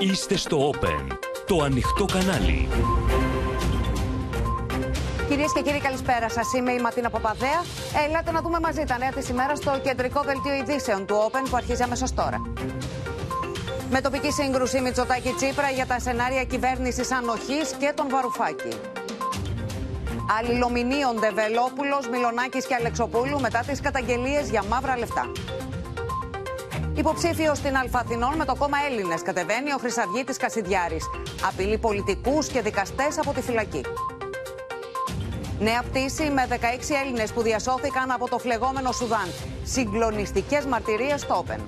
Είστε στο Open, το ανοιχτό κανάλι. Κυρίες και κύριοι, καλησπέρα σας. Είμαι η Ματίνα Παπαδέα. Ελάτε να δούμε μαζί τα νέα της ημέρα στο κεντρικό δελτίο ειδήσεων του Open που αρχίζει αμέσως τώρα. Με τοπική σύγκρουση Μητσοτάκη Τσίπρα για τα σενάρια κυβέρνησης ανοχής και τον Βαρουφάκη. Αλληλομηνίονται Βελόπουλο, Μιλονάκη και Αλεξοπούλου μετά τις καταγγελίες για μαύρα λεφτά. Υποψήφιο στην Αλφαθηνών με το κόμμα Έλληνες κατεβαίνει ο Χρυσαυγήτης Κασιδιάρης. Απειλεί πολιτικούς και δικαστές από τη φυλακή. Νέα πτήση με 16 Έλληνες που διασώθηκαν από το φλεγόμενο Σουδάν. Συγκλονιστικές μαρτυρίες στο Open.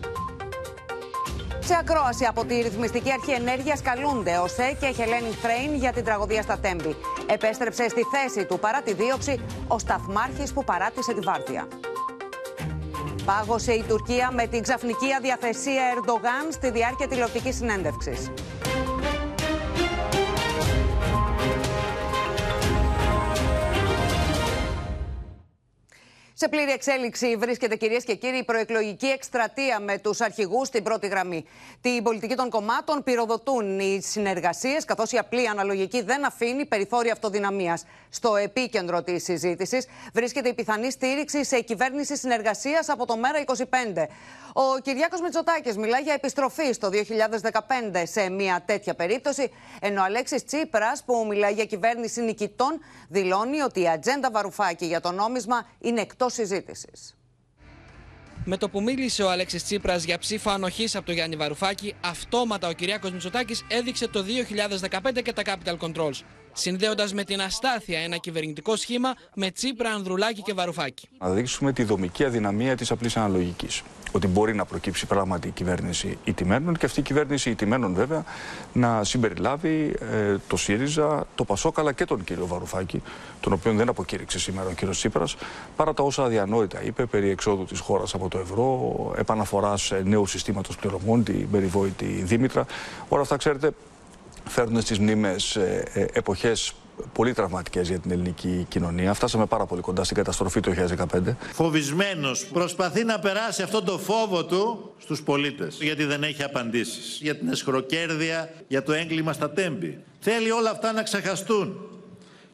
Σε ακρόαση από τη Ρυθμιστική Αρχή Ενέργειας καλούνται ο ΣΕ και Χελένη Φρέιν για την τραγωδία στα Τέμπη. Επέστρεψε στη θέση του παρά τη δίωξη ο σταθμάρχης που παράτησε τη βάρδια. Πάγωσε η Τουρκία με την ξαφνική αδιαθεσία Ερντογάν στη διάρκεια τηλεοπτικής συνέντευξης. Σε πλήρη εξέλιξη βρίσκεται κυρίες και κύριοι η προεκλογική εκστρατεία με τους αρχηγούς στην πρώτη γραμμή. Την πολιτική των κομμάτων πυροδοτούν οι συνεργασίες, καθώς η απλή αναλογική δεν αφήνει περιθώρια αυτοδυναμίας. Στο επίκεντρο της συζήτησης βρίσκεται η πιθανή στήριξη σε κυβέρνηση συνεργασίας από το ΜΕΡΑ25. Ο Κυριάκος Μητσοτάκης μιλάει για επιστροφή στο 2015 σε μια τέτοια περίπτωση, ενώ ο Αλέξης Τσίπρας, που μιλάει για κυβέρνηση νικητών, δηλώνει ότι η ατζέντα Βαρουφάκη για το νόμισμα είναι εκτός συζήτησης. Με το που μίλησε ο Αλέξης Τσίπρας για ψήφο ανοχής από τον Γιάννη Βαρουφάκη, αυτόματα ο Κυριάκος Μητσοτάκης έδειξε το 2015 και τα capital controls. Συνδέοντας με την αστάθεια ένα κυβερνητικό σχήμα με Τσίπρα, Ανδρουλάκη και Βαρουφάκη. Να δείξουμε τη δομική αδυναμία της απλής αναλογικής. Ότι μπορεί να προκύψει πράγματι η κυβέρνηση ιτημένων και αυτή η κυβέρνηση ιτημένων βέβαια να συμπεριλάβει ε, το ΣΥΡΙΖΑ, το Πασόκαλα και τον κύριο Βαρουφάκη, τον οποίο δεν αποκήρυξε σήμερα ο κύριος Τσίπρας, παρά τα όσα αδιανόητα είπε περί εξόδου της χώρας από το ευρώ, επαναφοράς νέου συστήματο πληρωμών, την περιβόητη Δήμητρα. Όλα αυτά, ξέρετε, φέρνουν στις μνήμες ε, ε, εποχές πολύ τραυματικές για την ελληνική κοινωνία. Φτάσαμε πάρα πολύ κοντά στην καταστροφή του 2015. Φοβισμένος προσπαθεί να περάσει αυτό το φόβο του στους πολίτες γιατί δεν έχει απαντήσεις. Για την εσχροκέρδεια, για το έγκλημα στα τέμπη. Θέλει όλα αυτά να ξεχαστούν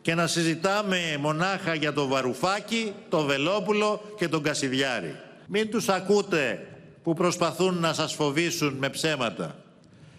και να συζητάμε μονάχα για το Βαρουφάκι, το Βελόπουλο και τον Κασιδιάρη. Μην τους ακούτε που προσπαθούν να σας φοβήσουν με ψέματα.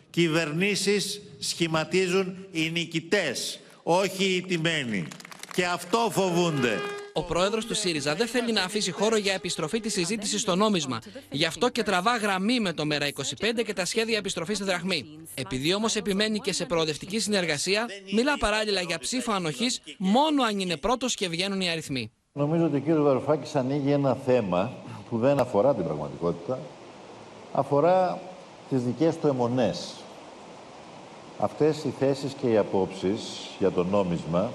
Κυβερνήσεις σχηματίζουν οι νικητές, όχι οι τιμένοι. Και αυτό φοβούνται. Ο πρόεδρος του ΣΥΡΙΖΑ δεν θέλει να αφήσει χώρο για επιστροφή της συζήτησης στο νόμισμα. Γι' αυτό και τραβά γραμμή με το ΜΕΡΑ25 και τα σχέδια επιστροφής στη δραχμή. Επειδή όμως επιμένει και σε προοδευτική συνεργασία, μιλά παράλληλα για ψήφο ανοχής μόνο αν είναι πρώτος και βγαίνουν οι αριθμοί. Νομίζω ότι ο κ. Βαρουφάκης ανοίγει ένα θέμα που δεν αφορά την πραγματικότητα, αφορά τις δικές του αιμονές. Αυτές οι θέσεις και οι απόψεις για το νόμισμα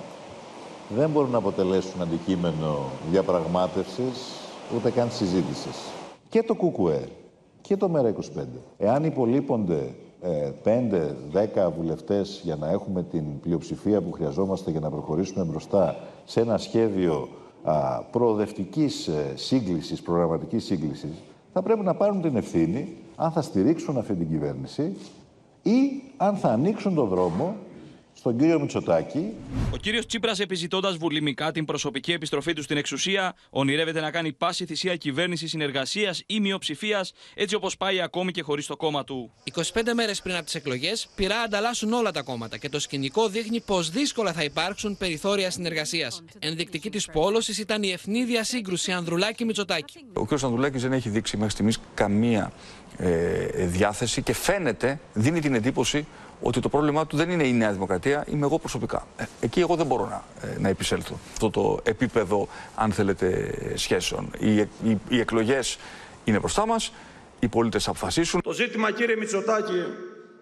δεν μπορούν να αποτελέσουν αντικείμενο διαπραγμάτευσης ούτε καν συζήτησης. Και το ΚΚΕ και το ΜΕΡΑ25. Εάν υπολείπονται ε, 5-10 βουλευτές για να έχουμε την πλειοψηφία που χρειαζόμαστε για να προχωρήσουμε μπροστά σε ένα σχέδιο α, προοδευτικής ε, σύγκλησης, προγραμματικής σύγκλησης, θα πρέπει να πάρουν την ευθύνη αν θα στηρίξουν αυτή την κυβέρνηση ή αν θα ανοίξουν τον δρόμο στον κύριο Μητσοτάκη. Ο κύριος Τσίπρας, επιζητώντας βουλημικά την προσωπική επιστροφή του στην εξουσία, ονειρεύεται να κάνει πάση θυσία κυβέρνηση συνεργασίας ή μειοψηφίας, έτσι όπως πάει ακόμη και χωρίς το κόμμα του. 25 μέρες πριν από τις εκλογές, πειρά ανταλλάσσουν όλα τα κόμματα και το σκηνικό δείχνει πως δύσκολα θα υπάρξουν περιθώρια συνεργασίας. Ενδεικτική της πόλωσης ήταν η ευνίδια σύγκρουση Ανδρουλάκη-Μητσοτάκη. Ο κ. Ανδρουλάκης δεν έχει δείξει μέχρι στιγμής καμία ε, διάθεση και φαίνεται, δίνει την εντύπωση ότι το πρόβλημά του δεν είναι η Νέα Δημοκρατία, είμαι εγώ προσωπικά. Ε, εκεί εγώ δεν μπορώ να, ε, να επισέλθω. Αυτό το επίπεδο, αν θέλετε, σχέσεων. Οι, οι, οι εκλογές είναι μπροστά μας, οι πολίτες αποφασίσουν. Το ζήτημα, κύριε Μητσοτάκη,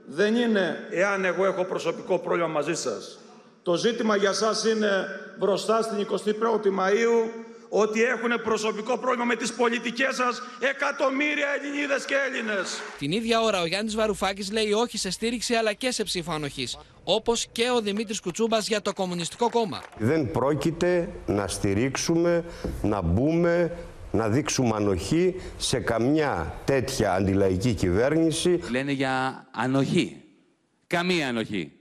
δεν είναι εάν εγώ έχω προσωπικό πρόβλημα μαζί σας. Το ζήτημα για σας είναι μπροστά στην 21η Μαΐου ότι έχουν προσωπικό πρόβλημα με τις πολιτικές σας εκατομμύρια Ελληνίδες και Έλληνες. Την ίδια ώρα ο Γιάννης Βαρουφάκης λέει όχι σε στήριξη αλλά και σε ψήφο ανοχής. Όπως και ο Δημήτρης Κουτσούμπας για το Κομμουνιστικό Κόμμα. Δεν πρόκειται να στηρίξουμε, να μπούμε να δείξουμε ανοχή σε καμιά τέτοια αντιλαϊκή κυβέρνηση. Λένε για ανοχή. καμία ανοχή.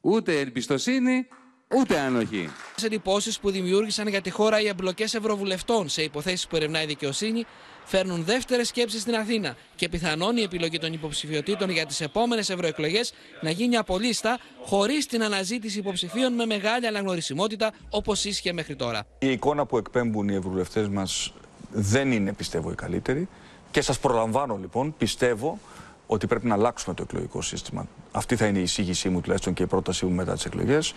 Ούτε εμπιστοσύνη, ούτε ανοχή. εντυπώσεις που δημιούργησαν για τη χώρα οι εμπλοκές ευρωβουλευτών σε υποθέσεις που ερευνάει η δικαιοσύνη φέρνουν δεύτερες σκέψεις στην Αθήνα και πιθανόν η επιλογή των υποψηφιωτήτων για τις επόμενες ευρωεκλογές να γίνει από λίστα χωρίς την αναζήτηση υποψηφίων με μεγάλη αναγνωρισιμότητα όπως ίσχυε μέχρι τώρα. Η εικόνα που εκπέμπουν οι ευρωβουλευτές μας δεν είναι, πιστεύω, η καλύτερη. Και σας προλαμβάνω λοιπόν, πιστεύω ότι πρέπει να αλλάξουμε το εκλογικό σύστημα. Αυτή θα είναι η εισήγησή μου τουλάχιστον και η πρότασή μου μετά τις εκλογές.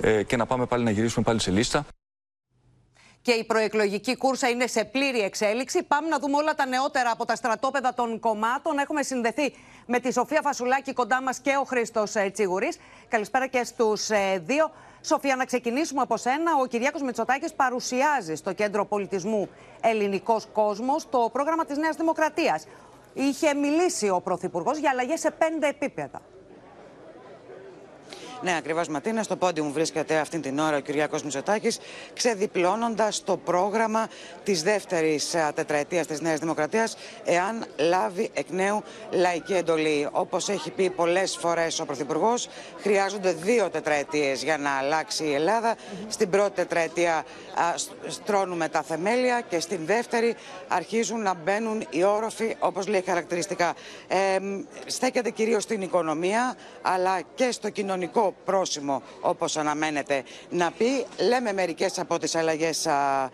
Ε, και να πάμε πάλι να γυρίσουμε πάλι σε λίστα. Και η προεκλογική κούρσα είναι σε πλήρη εξέλιξη. Πάμε να δούμε όλα τα νεότερα από τα στρατόπεδα των κομμάτων. Έχουμε συνδεθεί με τη Σοφία Φασουλάκη κοντά μας και ο Χρήστος ε, Τσίγουρη. Καλησπέρα και στους ε, δύο. Σοφία, να ξεκινήσουμε από σένα. Ο Κυριάκος Μητσοτάκης παρουσιάζει στο Κέντρο Πολιτισμού Ελληνικός Κόσμος το πρόγραμμα της Νέας Δημοκρατίας. Είχε μιλήσει ο Πρωθυπουργός για αλλαγές σε πέντε επίπεδα. Ναι, ακριβώς Ματίνα. Στο πόντι μου βρίσκεται αυτή την ώρα ο Κυριάκο Μητσοτάκης, ξεδιπλώνοντας το πρόγραμμα της δεύτερης τετραετίας της Νέας Δημοκρατίας, εάν λάβει εκ νέου λαϊκή εντολή. Όπως έχει πει πολλές φορές ο Πρωθυπουργός, χρειάζονται δύο τετραετίες για να αλλάξει η Ελλάδα. Στην πρώτη τετραετία στρώνουμε τα θεμέλια και στην δεύτερη αρχίζουν να μπαίνουν οι όροφοι, όπως λέει χαρακτηριστικά. Ε, στέκεται κυρίως στην οικονομία, αλλά και στο κοινωνικό πρόσημο όπως αναμένεται να πει. Λέμε μερικές από τις αλλαγές α,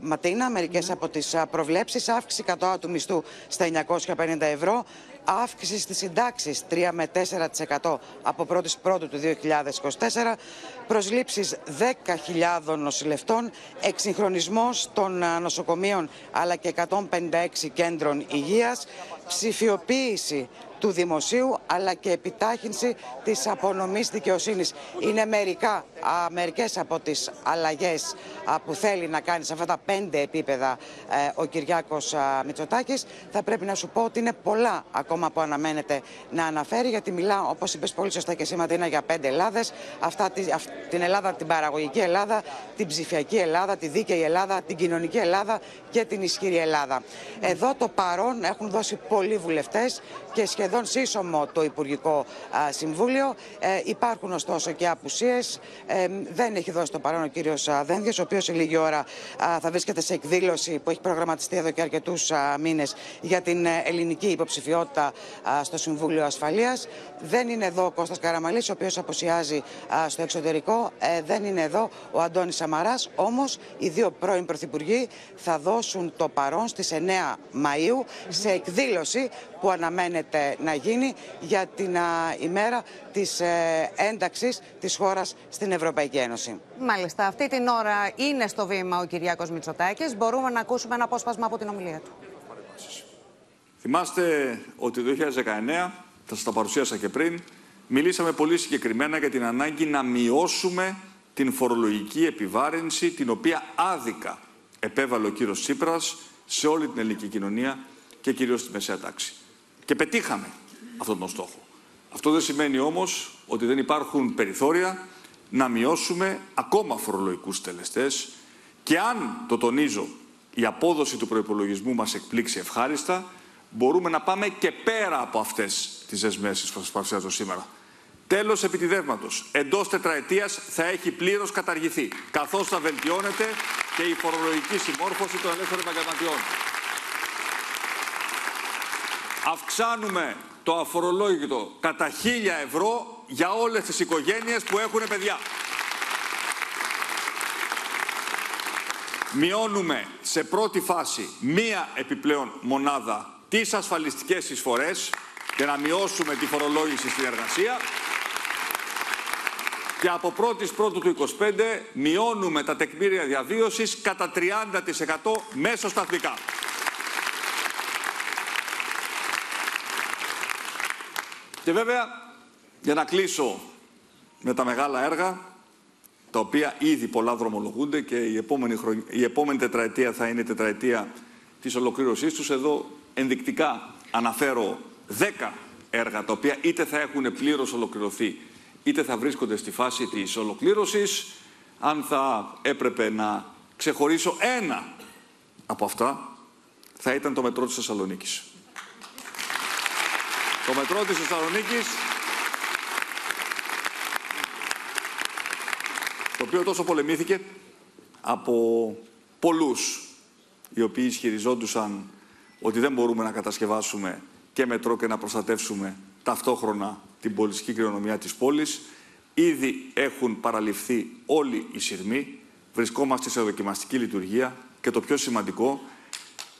Ματίνα, μερικές από τις προβλέψεις, αύξηση κατώ του μισθού στα 950 ευρώ, αύξηση στις συντάξεις 3 με 4% από 1η Πρώτου του 2024, προσλήψεις 10.000 νοσηλευτών, εξυγχρονισμός των νοσοκομείων αλλά και 156 κέντρων υγείας, ψηφιοποίηση του δημοσίου αλλά και επιτάχυνση της απονομής δικαιοσύνης. Είναι μερικά, α, μερικές από τις αλλαγές που θέλει να κάνει σε αυτά τα πέντε επίπεδα ε, ο Κυριάκος α, Μητσοτάκης. Θα πρέπει να σου πω ότι είναι πολλά ακόμα που αναμένεται να αναφέρει γιατί μιλά όπως είπες πολύ σωστά και σήμερα είναι για πέντε Ελλάδες. Αυτά, την Ελλάδα, την παραγωγική Ελλάδα, την ψηφιακή Ελλάδα, τη δίκαιη Ελλάδα, την κοινωνική Ελλάδα και την ισχυρή Ελλάδα. Εδώ το παρόν έχουν δώσει πολλοί βουλευτές και σχεδόν σύσσωμο το Υπουργικό Συμβούλιο. Ε, υπάρχουν ωστόσο και απουσίες. Ε, δεν έχει δώσει το παρόν ο κύριος Δένδιος, ο οποίος σε λίγη ώρα θα βρίσκεται σε εκδήλωση που έχει προγραμματιστεί εδώ και αρκετούς μήνες για την ε, ελληνική υποψηφιότητα στο Συμβούλιο Ασφαλείας. Δεν είναι εδώ ο Κώστας Καραμαλής, ο οποίος αποσιάζει στο εξωτερικό. Ε, δεν είναι εδώ ο Αντώνης Σαμαράς. Όμως οι δύο πρώην πρωθυπουργοί θα δώσουν το παρόν στις 9 Μαΐου σε εκδήλωση που αναμένεται να γίνει για την ημέρα της ε, ένταξης της χώρας στην Ευρωπαϊκή Ένωση. Μάλιστα, αυτή την ώρα είναι στο βήμα ο Κυριάκος Μητσοτάκης. Μπορούμε να ακούσουμε ένα απόσπασμα από την ομιλία του. Θυμάστε ότι το 2019, θα σας τα παρουσίασα και πριν, μιλήσαμε πολύ συγκεκριμένα για την ανάγκη να μειώσουμε την φορολογική επιβάρυνση την οποία άδικα επέβαλε ο κύριος Τσίπρας σε όλη την ελληνική κοινωνία και κυρίως στη μεσαία τάξη. Και πετύχαμε αυτόν τον στόχο. Αυτό δεν σημαίνει όμως ότι δεν υπάρχουν περιθώρια να μειώσουμε ακόμα φορολογικούς τελεστές και αν, το τονίζω, η απόδοση του προϋπολογισμού μας εκπλήξει ευχάριστα, μπορούμε να πάμε και πέρα από αυτές τις δεσμεύσεις που σας παρουσιάζω σήμερα. Τέλος επιτιδεύματος. Εντός τετραετίας θα έχει πλήρως καταργηθεί, καθώς θα βελτιώνεται και η φορολογική συμμόρφωση των ελεύθερων επαγγελματιών. Αυξάνουμε το αφορολόγητο κατά χίλια ευρώ για όλες τις οικογένειες που έχουν παιδιά. Μειώνουμε σε πρώτη φάση μία επιπλέον μονάδα τις ασφαλιστικές εισφορές για να μειώσουμε τη φορολόγηση στην εργασία και από 1η Πρώτου του 25 μειώνουμε τα τεκμήρια διαβίωσης κατά 30% μέσω σταθμικά. Και βέβαια, για να κλείσω με τα μεγάλα έργα, τα οποία ήδη πολλά δρομολογούνται και η επόμενη, η επόμενη τετραετία θα είναι η τετραετία της ολοκλήρωσής τους. Εδώ ενδεικτικά αναφέρω 10 έργα, τα οποία είτε θα έχουν πλήρως ολοκληρωθεί, είτε θα βρίσκονται στη φάση της ολοκλήρωσης. Αν θα έπρεπε να ξεχωρίσω ένα από αυτά, θα ήταν το μετρό της Θεσσαλονίκης. Το μετρό της Θεσσαλονίκης. το οποίο τόσο πολεμήθηκε από πολλούς οι οποίοι ισχυριζόντουσαν ότι δεν μπορούμε να κατασκευάσουμε και μετρό και να προστατεύσουμε ταυτόχρονα την πολιτική κληρονομιά της πόλης. Ήδη έχουν παραλυφθεί όλοι οι σειρμοί. Βρισκόμαστε σε δοκιμαστική λειτουργία και το πιο σημαντικό,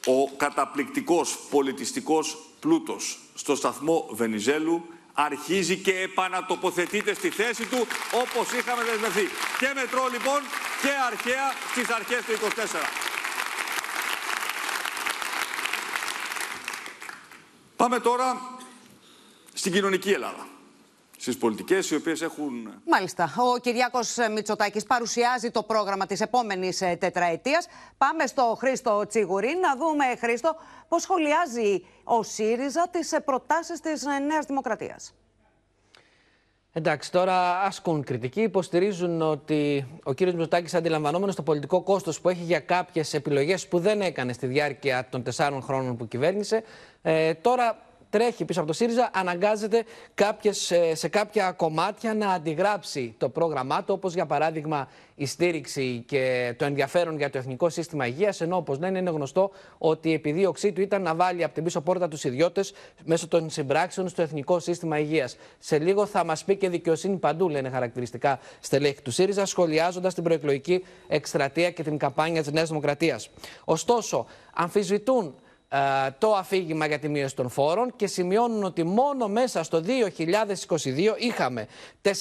ο καταπληκτικός πολιτιστικός πλούτος στο σταθμό Βενιζέλου αρχίζει και επανατοποθετείται στη θέση του όπως είχαμε δεσμευθεί. Και μετρό λοιπόν και αρχαία στις αρχές του 24. Πάμε τώρα στην κοινωνική Ελλάδα. Στις πολιτικές, οι οποίες έχουν. Μάλιστα. Ο Κυριάκο Μητσοτάκης παρουσιάζει το πρόγραμμα της επόμενης τετραετίας. Πάμε στο Χρήστο Τσίγουρη να δούμε, Χρήστο, πώς σχολιάζει ο ΣΥΡΙΖΑ τις προτάσεις της Νέας Δημοκρατίας. Εντάξει, τώρα ασκούν κριτική. Υποστηρίζουν ότι ο κύριος Μητσοτάκης αντιλαμβανόμενος το πολιτικό κόστος που έχει για κάποιες επιλογές που δεν έκανε στη διάρκεια των τεσσάρων χρόνων που κυβέρνησε, ε, τώρα τρέχει πίσω από το ΣΥΡΙΖΑ, αναγκάζεται κάποιες, ε, σε κάποια κομμάτια να αντιγράψει το πρόγραμμά του, όπως για παράδειγμα η στήριξη και το ενδιαφέρον για το Εθνικό Σύστημα Υγείας. Ενώ, όπως λένε, είναι γνωστό ότι η επιδίωξή του ήταν να βάλει από την πίσω πόρτα τους ιδιώτες μέσω των συμπράξεων στο Εθνικό Σύστημα Υγείας. Σε λίγο θα μας πει και δικαιοσύνη παντού, λένε χαρακτηριστικά στελέχη του ΣΥΡΙΖΑ, σχολιάζοντας την προεκλογική εκστρατεία και την καμπάνια της Νέας Δημοκρατίας. Ωστόσο, αμφισβητούν ε, το αφήγημα για τη μείωση των φόρων και σημειώνουν ότι μόνο μέσα στο 2022 είχαμε 4,5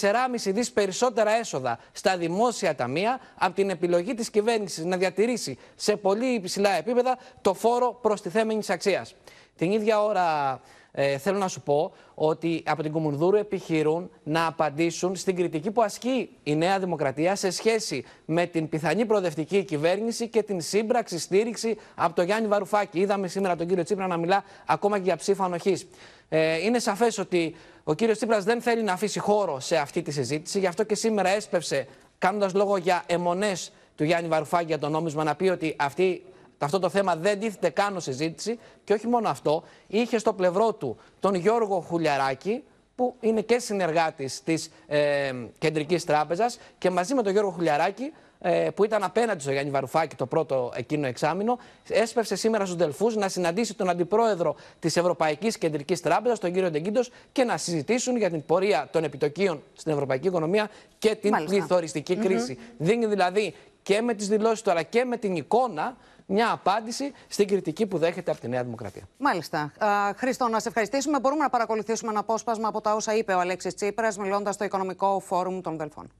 δις περισσότερα έσοδα στα δημόσια ταμεία από την επιλογή της κυβέρνησης να διατηρήσει σε πολύ υψηλά επίπεδα το φόρο προστιθέμενης αξίας. Την ίδια ώρα ε, θέλω να σου πω ότι από την Κουμουνδούρου επιχειρούν να απαντήσουν στην κριτική που ασκεί η Νέα Δημοκρατία σε σχέση με την πιθανή προοδευτική κυβέρνηση και την σύμπραξη στήριξη από τον Γιάννη Βαρουφάκη. Είδαμε σήμερα τον κύριο Τσίπρα να μιλά ακόμα και για ψήφα ανοχής. Ε, είναι σαφές ότι ο κύριος Τσίπρας δεν θέλει να αφήσει χώρο σε αυτή τη συζήτηση, γι' αυτό και σήμερα έσπευσε, κάνοντας λόγο για αιμονές του Γιάννη Βαρουφάκη για το νόμισμα, να πει ότι αυτή αυτό το θέμα δεν τίθεται καν συζήτηση και όχι μόνο αυτό, είχε στο πλευρό του τον Γιώργο Χουλιαράκη, που είναι και συνεργάτης της ε, Κεντρικής Τράπεζας και μαζί με τον Γιώργο Χουλιαράκη ε, που ήταν απέναντι στο Γιάννη Βαρουφάκη το πρώτο εκείνο εξάμεινο, έσπευσε σήμερα στους Δελφούς να συναντήσει τον αντιπρόεδρο της Ευρωπαϊκής Κεντρικής Τράπεζας, τον κύριο Ντεγκίντος, και να συζητήσουν για την πορεία των επιτοκίων στην ευρωπαϊκή οικονομία και την Μάλιστα. πληθωριστική κρίση. Δίνει δηλαδή και με τις δηλώσεις του αλλά και με την εικόνα μια απάντηση στην κριτική που δέχεται από τη Νέα Δημοκρατία. Μάλιστα. Χρήστο, να σε ευχαριστήσουμε. Μπορούμε να παρακολουθήσουμε ένα απόσπασμα από τα όσα είπε ο Αλέξης Τσίπρας, μιλώντας στο Οικονομικό Φόρουμ των Δελφών.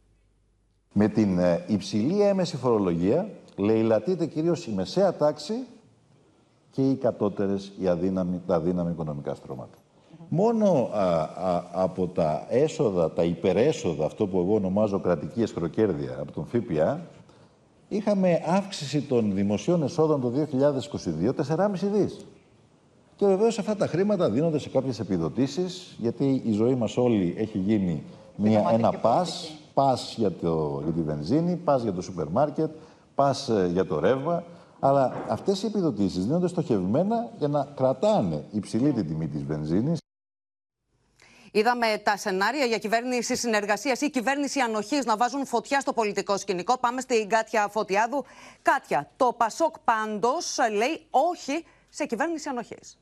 Με την ε, υψηλή έμεση φορολογία λαιλατείται κυρίως η μεσαία τάξη και οι κατώτερες, οι αδύναμοι, τα αδύναμη οικονομικά στρώματα. Μόνο από τα έσοδα, τα υπερέσοδα, αυτό που εγώ ονομάζω κρατική εσχροκέρδεια από τον ΦΠΑ, είχαμε αύξηση των δημοσίων εσόδων το 2022 4,5 δις. Και βεβαίως αυτά τα χρήματα δίνονται σε κάποιες επιδοτήσεις, γιατί η ζωή μας όλη έχει γίνει μια, ένα πας, πας για, το, για τη βενζίνη, πας για το σούπερ μάρκετ, πας ε, για το ρεύμα. Αλλά αυτές οι επιδοτήσεις δίνονται στοχευμένα για να κρατάνε υψηλή την τιμή της βενζίνης. Είδαμε τα σενάρια για κυβέρνηση συνεργασίας ή κυβέρνηση ανοχής να βάζουν φωτιά στο πολιτικό σκηνικό. Πάμε στην Κάτια Φωτιάδου. Κάτια, το Πασόκ πάντως λέει όχι σε κυβέρνηση ανοχής.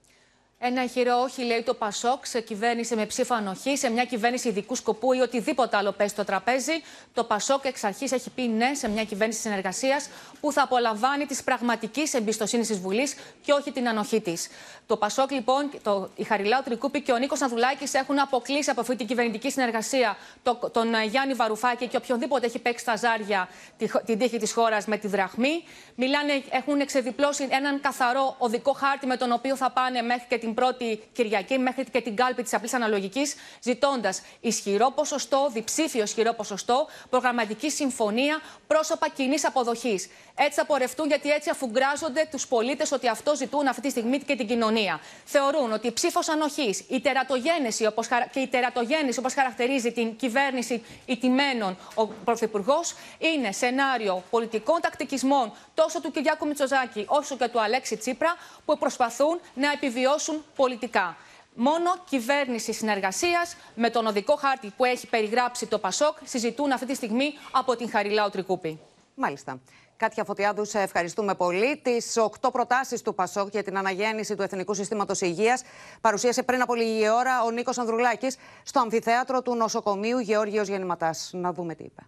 Ένα ηχηρό όχι, λέει το Πασόκ, σε κυβέρνηση με ψήφο ανοχή, σε μια κυβέρνηση ειδικού σκοπού ή οτιδήποτε άλλο πέσει στο τραπέζι. Το Πασόκ εξ αρχής έχει πει ναι σε μια κυβέρνηση συνεργασίας που θα απολαμβάνει της πραγματικής εμπιστοσύνης της Βουλής και όχι την ανοχή της. Το Πασόκ, λοιπόν, το, η Χαριλάου Τρικούπη και ο Νίκος Ανδουλάκη έχουν αποκλείσει από αυτή την κυβερνητική συνεργασία το, τον ε, Γιάννη Βαρουφάκη και οποιονδήποτε έχει παίξει τα ζάρια τη, την τύχη της χώρας με τη δραχμή. Μιλάνε, έχουν εξεδιπλώσει έναν καθαρό οδικό χάρτη με τον οποίο θα πάνε μέχρι και την πρώτη Κυριακή μέχρι και την κάλπη της απλής αναλογικής, ζητώντας ισχυρό ποσοστό, διψήφιο ισχυρό ποσοστό, προγραμματική συμφωνία, πρόσωπα κοινής αποδοχής. Έτσι θα πορευτούν, γιατί έτσι αφουγκράζονται τους πολίτες ότι αυτό ζητούν αυτή τη στιγμή και την κοινωνία. Θεωρούν ότι η ψήφος ανοχής, η τερατογένεση όπως, και η τερατογένεση, όπως χαρακτηρίζει την κυβέρνηση ηττημένων ο Πρωθυπουργός, είναι σενάριο πολιτικών τακτικισμών τόσο του Κυριάκου Μητσοζάκη όσο και του Αλέξη Τσίπρα, που προσπαθούν να επιβιώσουν πολιτικά. Μόνο κυβέρνηση συνεργασίας με τον οδικό χάρτη που έχει περιγράψει το Πασόκ συζητούν αυτή τη στιγμή από την Χαριλάου Τρικούπη. Μάλιστα. Κάτια Φωτιάδους, σε ευχαριστούμε πολύ. Τις οκτώ προτάσεις του ΠΑΣΟΚ για την αναγέννηση του Εθνικού Συστήματος Υγείας παρουσίασε πριν από λίγη ώρα ο Νίκος Ανδρουλάκης στο αμφιθέατρο του νοσοκομείου Γεώργιος Γεννηματάς. Να δούμε τι είπε.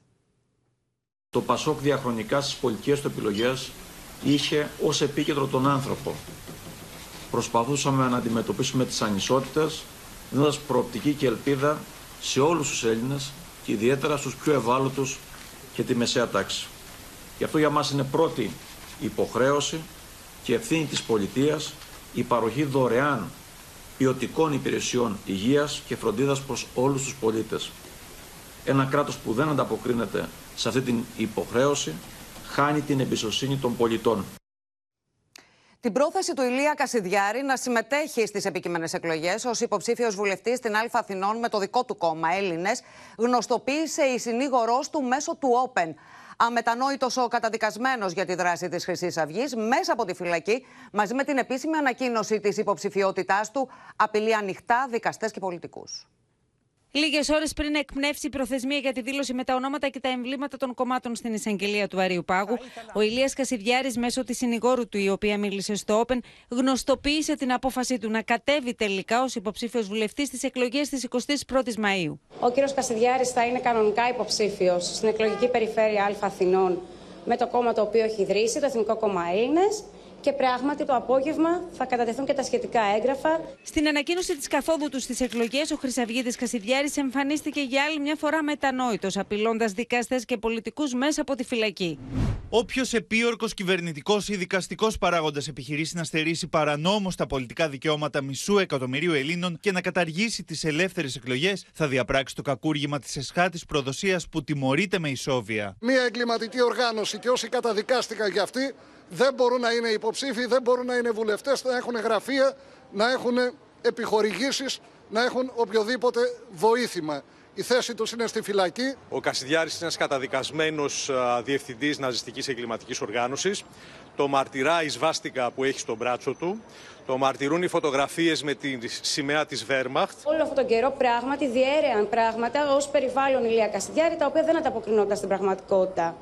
Το ΠΑΣΟΚ διαχρονικά στις πολιτικές του επιλογές είχε ως επίκεντρο τον άνθρωπο. Προσπαθούσαμε να αντιμετωπίσουμε τις ανισότητες, δίνοντας προοπτική και ελπίδα σε όλους τους Έλληνες και ιδιαίτερα στους πιο ευάλωτους και τη μεσαία τάξη. Γι' αυτό για μας είναι πρώτη υποχρέωση και ευθύνη της πολιτείας η παροχή δωρεάν ποιοτικών υπηρεσιών υγείας και φροντίδας προς όλους τους πολίτες. Ένα κράτος που δεν ανταποκρίνεται σε αυτή την υποχρέωση χάνει την εμπιστοσύνη των πολιτών. Την πρόθεση του Ηλία Κασιδιάρη να συμμετέχει στις επικείμενες εκλογές ως υποψήφιος βουλευτής στην Α Αθηνών με το δικό του κόμμα Έλληνες, γνωστοποίησε η συνήγορός του μέσω του Open. Αμετανόητος ο καταδικασμένος για τη δράση της Χρυσής Αυγής μέσα από τη φυλακή, μαζί με την επίσημη ανακοίνωση της υποψηφιότητάς του, απειλεί ανοιχτά δικαστές και πολιτικούς. Λίγες ώρες πριν εκπνεύσει η προθεσμία για τη δήλωση με τα ονόματα και τα εμβλήματα των κομμάτων στην εισαγγελία του Αρίου Πάγου, ο Ηλίας Κασιδιάρης, μέσω της συνηγόρου του, η οποία μίλησε στο Open, γνωστοποίησε την απόφασή του να κατέβει τελικά ως υποψήφιος βουλευτής στις εκλογές της 21η Μαου. Ο κύριος Κασιδιάρης θα είναι κανονικά υποψήφιος στην εκλογική περιφέρεια Α Αθηνών με το κόμμα το οποίο έχει ιδρύσει, το Εθνικό Κόμμα Έλληνες και πράγματι το απόγευμα θα κατατεθούν και τα σχετικά έγγραφα. Στην ανακοίνωση της καθόδου τους στις εκλογές, ο Χρυσαυγήτη Κασιδιάρης εμφανίστηκε για άλλη μια φορά μετανόητος, απειλώντας δικαστές και πολιτικούς μέσα από τη φυλακή. Όποιος επίορκος κυβερνητικός ή δικαστικός παράγοντας επιχειρήσει να στερήσει παρανόμως τα πολιτικά δικαιώματα μισού εκατομμυρίου Ελλήνων και να καταργήσει τις ελεύθερες εκλογές, θα διαπράξει το κακούργημα της εσχάτη προδοσίας που τιμωρείται με ισόβια. Μία εγκληματική οργάνωση και όσοι καταδικάστηκαν για αυτή δεν μπορούν να είναι υποψήφοι, δεν μπορούν να είναι βουλευτές, να έχουν γραφεία, να έχουν επιχορηγήσεις, να έχουν οποιοδήποτε βοήθημα. Η θέση τους είναι στη φυλακή. Ο Κασιδιάρης είναι ένας καταδικασμένος διευθυντής ναζιστικής εγκληματικής οργάνωσης. Το μαρτυρά η σβάστηκα που έχει στο μπράτσο του. Το μαρτυρούν οι φωτογραφίες με τη σημαία της Βέρμαχτ. Όλο αυτόν τον καιρό πράγματι διέρεαν πράγματα ως περιβάλλον Ηλία Κασιδιάρη, τα οποία δεν ανταποκρινόταν στην πραγματικότητα.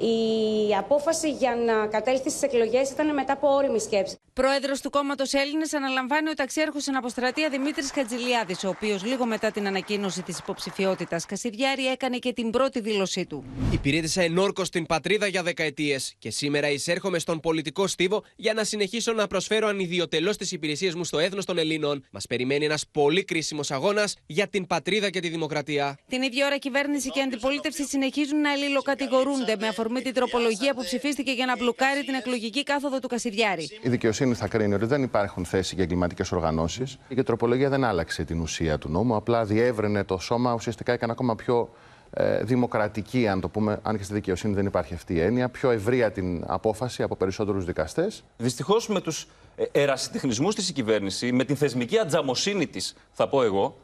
Η απόφαση για να κατέλθει στις εκλογές ήταν μετά από όρημη σκέψη. Πρόεδρος του κόμματος Έλληνες αναλαμβάνει ο ταξιέρχο στην αποστρατεία Δημήτρης Χατζηλιάδης, ο οποίος λίγο μετά την ανακοίνωση της υποψηφιότητας Κασιδιάρη έκανε και την πρώτη δήλωσή του. Υπηρέτησα ενόρκο στην πατρίδα για δεκαετίες και σήμερα εισέρχομαι στον πολιτικό στίβο για να συνεχίσω να προσφέρω ανιδιοτελώς τις υπηρεσίες μου στο έθνος των Ελλήνων. Μας περιμένει ένας πολύ κρίσιμος αγώνας για την πατρίδα και τη δημοκρατία. Την ίδια ώρα κυβέρνηση και αντιπολίτευση συνεχίζουν να αλληλοκατηγορούνται με αφορμή την τροπολογία που ψηφίστηκε για να μπλοκάρει την εκλογική κάθοδο του Κασιδιάρη. Η δικαιοσύνη θα κρίνει ότι δεν υπάρχουν θέσει για εγκληματικές οργανώσεις. Η τροπολογία δεν άλλαξε την ουσία του νόμου, απλά διεύρυνε το σώμα, ουσιαστικά έκανε ακόμα πιο ε, δημοκρατική, αν το πούμε, αν και στη δικαιοσύνη δεν υπάρχει αυτή η έννοια, πιο ευρεία την απόφαση από περισσότερους δικαστές. Δυστυχώς με τους ερασιτεχνισμούς της η κυβέρνηση, με την θεσμική ατζαμοσύνη της, θα πω εγώ,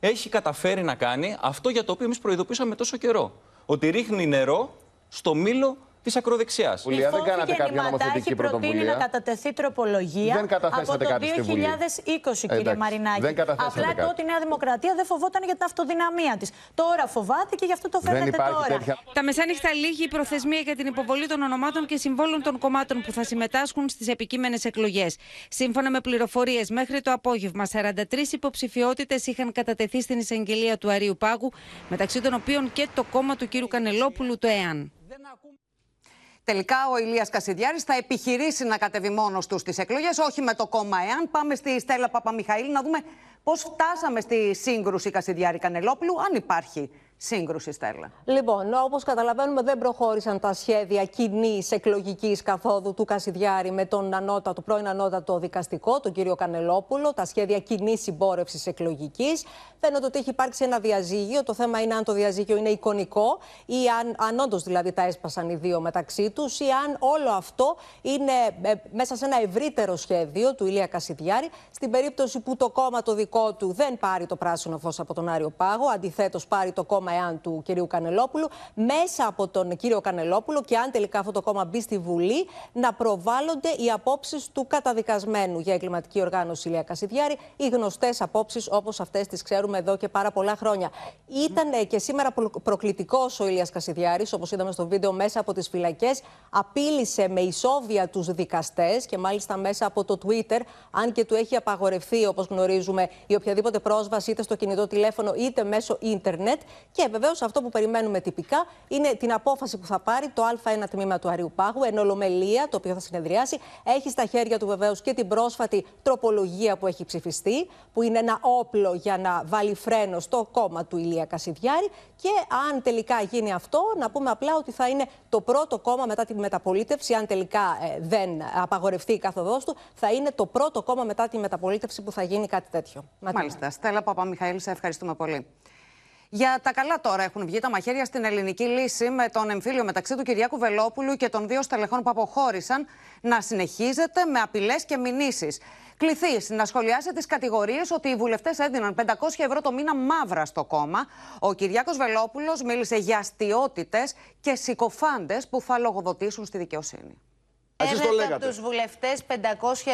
έχει καταφέρει να κάνει αυτό για το οποίο εμείς προειδοποίησαμε τόσο καιρό. Ότι ρίχνει νερό στο μήλο της ακροδεξιάς. Βουλία, δεν κάνατε κάποια νομοθετική πρωτοβουλία. προτείνει να κατατεθεί τροπολογία δεν από το 2020, κύριε Μαρινάκη. Δεν Απλά τότε η Νέα Δημοκρατία δεν φοβόταν για την αυτοδυναμία της. Τώρα φοβάται και γι' αυτό το φέρνετε τώρα. Τέτοια... Τα μεσάνυχτα λύγει η προθεσμία για την υποβολή των ονομάτων και συμβόλων των κομμάτων που θα συμμετάσχουν στις επικείμενες εκλογές. Σύμφωνα με πληροφορίες, μέχρι το απόγευμα 43 υποψηφιότητες είχαν κατατεθεί στην εισαγγελία του Αρίου Πάγου, μεταξύ των οποίων και το κόμμα του κ. Κανελόπουλου, το ΕΑΝ. Τελικά ο Ηλίας Κασιδιάρης θα επιχειρήσει να κατεβεί μόνος του στις εκλογές, όχι με το κόμμα ΕΑΝ. Πάμε στη Στέλλα Παπαμιχαήλ να δούμε πώς φτάσαμε στη σύγκρουση Κασιδιάρη-Κανελόπουλου, αν υπάρχει σύγκρουση, Στέλλα. Λοιπόν, όπως καταλαβαίνουμε, δεν προχώρησαν τα σχέδια κοινής εκλογικής καθόδου του Κασιδιάρη με τον ανώτατο, πρώην ανώτατο δικαστικό, τον κύριο Κανελόπουλο, τα σχέδια κοινής συμπόρευσης εκλογικής. Φαίνεται ότι έχει υπάρξει ένα διαζύγιο. Το θέμα είναι αν το διαζύγιο είναι εικονικό ή αν, αν όντως δηλαδή τα έσπασαν οι δύο μεταξύ τους ή αν όλο αυτό είναι ε, μέσα σε ένα ευρύτερο σχέδιο του Ηλία Κασιδιάρη. Στην περίπτωση που το κόμμα το δικό του δεν πάρει το πράσινο φως από τον Άριο Πάγο, αντιθέτως πάρει το κόμμα κόμμα εάν του κυρίου Κανελόπουλου, μέσα από τον κύριο Κανελόπουλο και αν τελικά αυτό το κόμμα μπει στη Βουλή, να προβάλλονται οι απόψεις του καταδικασμένου για εγκληματική οργάνωση Ηλία Κασιδιάρη, οι γνωστές απόψεις όπως αυτές τις ξέρουμε εδώ και πάρα πολλά χρόνια. Ήταν ε, και σήμερα προκλητικός ο Ηλίας Κασιδιάρης, όπως είδαμε στο βίντεο, μέσα από τις φυλακές. Απείλησε με ισόβια τους δικαστές και μάλιστα μέσα από το Twitter, αν και του έχει απαγορευτεί, όπως γνωρίζουμε, η οποιαδήποτε πρόσβαση είτε στο κινητό τηλέφωνο είτε μέσω ίντερνετ. Και βεβαίως αυτό που περιμένουμε τυπικά είναι την απόφαση που θα πάρει το Α1 τμήμα του Αριού Πάγου, εν ολομελία, το οποίο θα συνεδριάσει. Έχει στα χέρια του βεβαίως και την πρόσφατη τροπολογία που έχει ψηφιστεί, που είναι ένα όπλο για να βάλει φρένο στο κόμμα του Ηλία Κασιδιάρη. Και αν τελικά γίνει αυτό, να πούμε απλά ότι θα είναι το πρώτο κόμμα μετά τη μεταπολίτευση, αν τελικά ε, δεν απαγορευτεί η καθοδός του, θα είναι το πρώτο κόμμα μετά τη μεταπολίτευση που θα γίνει κάτι τέτοιο. Μάλιστα. Στέλλα Παπαμιχαήλ, σε ευχαριστούμε πολύ. Για τα καλά τώρα έχουν βγει τα μαχαίρια στην ελληνική λύση με τον εμφύλιο μεταξύ του Κυριάκου Βελόπουλου και των δύο στελεχών που αποχώρησαν να συνεχίζεται με απειλές και μηνύσεις. Κληθεί να σχολιάσει τις κατηγορίες ότι οι βουλευτές έδιναν 500 ευρώ το μήνα μαύρα στο κόμμα. Ο Κυριάκος Βελόπουλος μίλησε για αστείωτητε και συκοφάντες που θα λογοδοτήσουν στη δικαιοσύνη. Έδετε από τους βουλευτές 500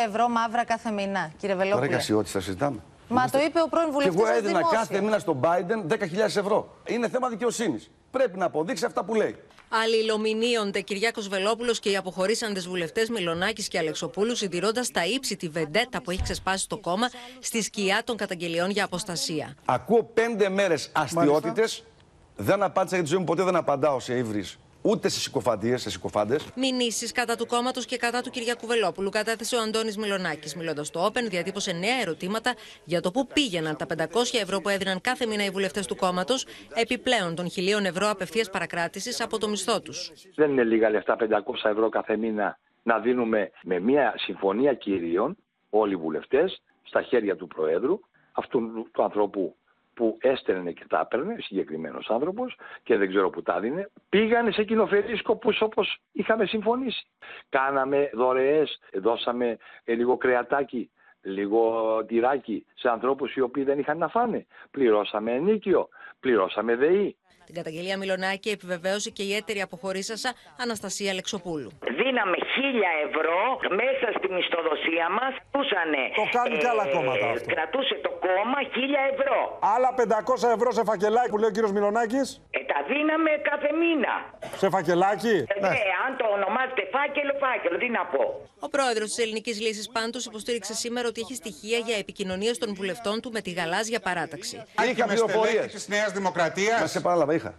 ευρώ μαύρα κάθε μήνα, κύριε Βελόπουλο. Τώρα κασιώτη θα συζητάμε. Μα το είπε ο πρώην βουλευτής. Και εγώ έδινα κάθε μήνα στον Biden 10.000 ευρώ. Είναι θέμα δικαιοσύνης. Πρέπει να αποδείξει αυτά που λέει. Αλληλομηνύονται Κυριάκος Βελόπουλος και οι αποχωρήσαντες βουλευτές Μιλονάκη και Αλεξοπούλου, συντηρώντας τα ύψη τη βεντέτα που έχει ξεσπάσει το κόμμα στη σκιά των καταγγελιών για αποστασία. Ακούω πέντε μέρες αστείωτητες. Δεν απάντησα για τη ζωή μου, ποτέ δεν απαντάω σε ύβρις ούτε σε συκοφαντίες, σε συκοφάντες. Μηνύσεις κατά του κόμματος και κατά του Κυριακού Βελόπουλου κατέθεσε ο Αντώνης Μιλονάκη. Μιλώντας στο Open, διατύπωσε νέα ερωτήματα για το πού πήγαιναν τα 500 ευρώ που έδιναν κάθε μήνα οι βουλευτές του κόμματος, επιπλέον των χιλίων ευρώ απευθείας παρακράτησης από το μισθό τους. Δεν είναι λίγα λεφτά 500 ευρώ κάθε μήνα να δίνουμε με μια συμφωνία κυρίων όλοι οι βουλευτές στα χέρια του Προέδρου, αυτού του ανθρώπου που έστελνε και τα έπαιρνε, συγκεκριμένος άνθρωπος, και δεν ξέρω που τα δίνε, πήγανε σε κοινοφελεί σκοπού όπως είχαμε συμφωνήσει. Κάναμε δωρεές, δώσαμε λίγο κρεατάκι, λίγο τυράκι σε ανθρώπους οι οποίοι δεν είχαν να φάνε. Πληρώσαμε ενίκιο, πληρώσαμε ΔΕΗ. Την καταγγελία Μιλονάκη επιβεβαίωσε και η έτερη αποχωρήσασα Αναστασία Αλεξοπούλου. Δίναμε χίλια ευρώ μέσα στη μισθοδοσία μας. Το κάνουν και άλλα κόμματα. Αυτό. Κρατούσε το κόμμα χίλια ευρώ. Άλλα 500 ευρώ σε φακελάκι που λέει ο κύριος Μιλονάκη. Ε, τα δίναμε κάθε μήνα. Σε φακελάκι; Ε, ναι. αν το ονομάζετε φάκελο, φάκελο, τι να πω. Ο πρόεδρος της Ελληνικής Λύσης πάντως υποστήριξε σήμερα ότι έχει στοιχεία για επικοινωνίες των βουλευτών του με τη γαλάζια παράταξη. Είχα πληροφορίες. της Νέας Δημοκρατίας. Μα σε παράλαβα, είχα.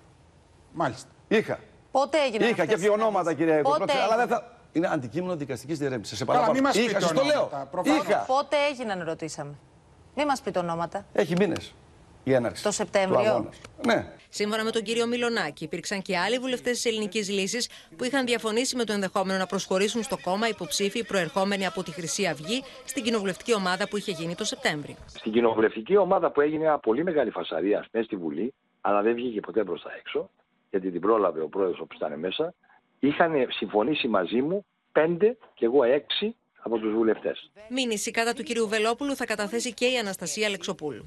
Μάλιστα. Είχα. Πότε έγινε Είχα και δύο ονόματα, κύριε Πότε αλλά δεν θα. Είναι αντικείμενο δικαστικής διερεύνησης. Σε Καλά, παραλαμβάνω. μην μας Είχα, πείτε σας το λέω. ονόματα, προφανώς. Είχα. Πότε έγιναν, ρωτήσαμε. Μην μας πείτε ονόματα. Έχει μήνες η έναρξη. Το Σεπτέμβριο. του αγώνας. Ναι. Σύμφωνα με τον κύριο Μιλονάκη, υπήρξαν και άλλοι βουλευτές της Ελληνικής Λύσης που είχαν διαφωνήσει με το ενδεχόμενο να προσχωρήσουν στο κόμμα υποψήφοι προερχόμενοι από τη Χρυσή Αυγή στην κοινοβουλευτική ομάδα που είχε γίνει το Σεπτέμβριο. Στην κοινοβουλευτική ομάδα που έγινε μια πολύ μεγάλη φασαρία μέσα στη Βουλή, αλλά δεν βγήκε ποτέ προ τα έξω, γιατί την πρόλαβε ο πρόεδρος που ήταν μέσα, είχαν συμφωνήσει μαζί μου πέντε και εγώ έξι από τους βουλευτές. Μήνυση κατά του κυρίου Βελόπουλου θα καταθέσει και η Αναστασία Αλεξοπούλου.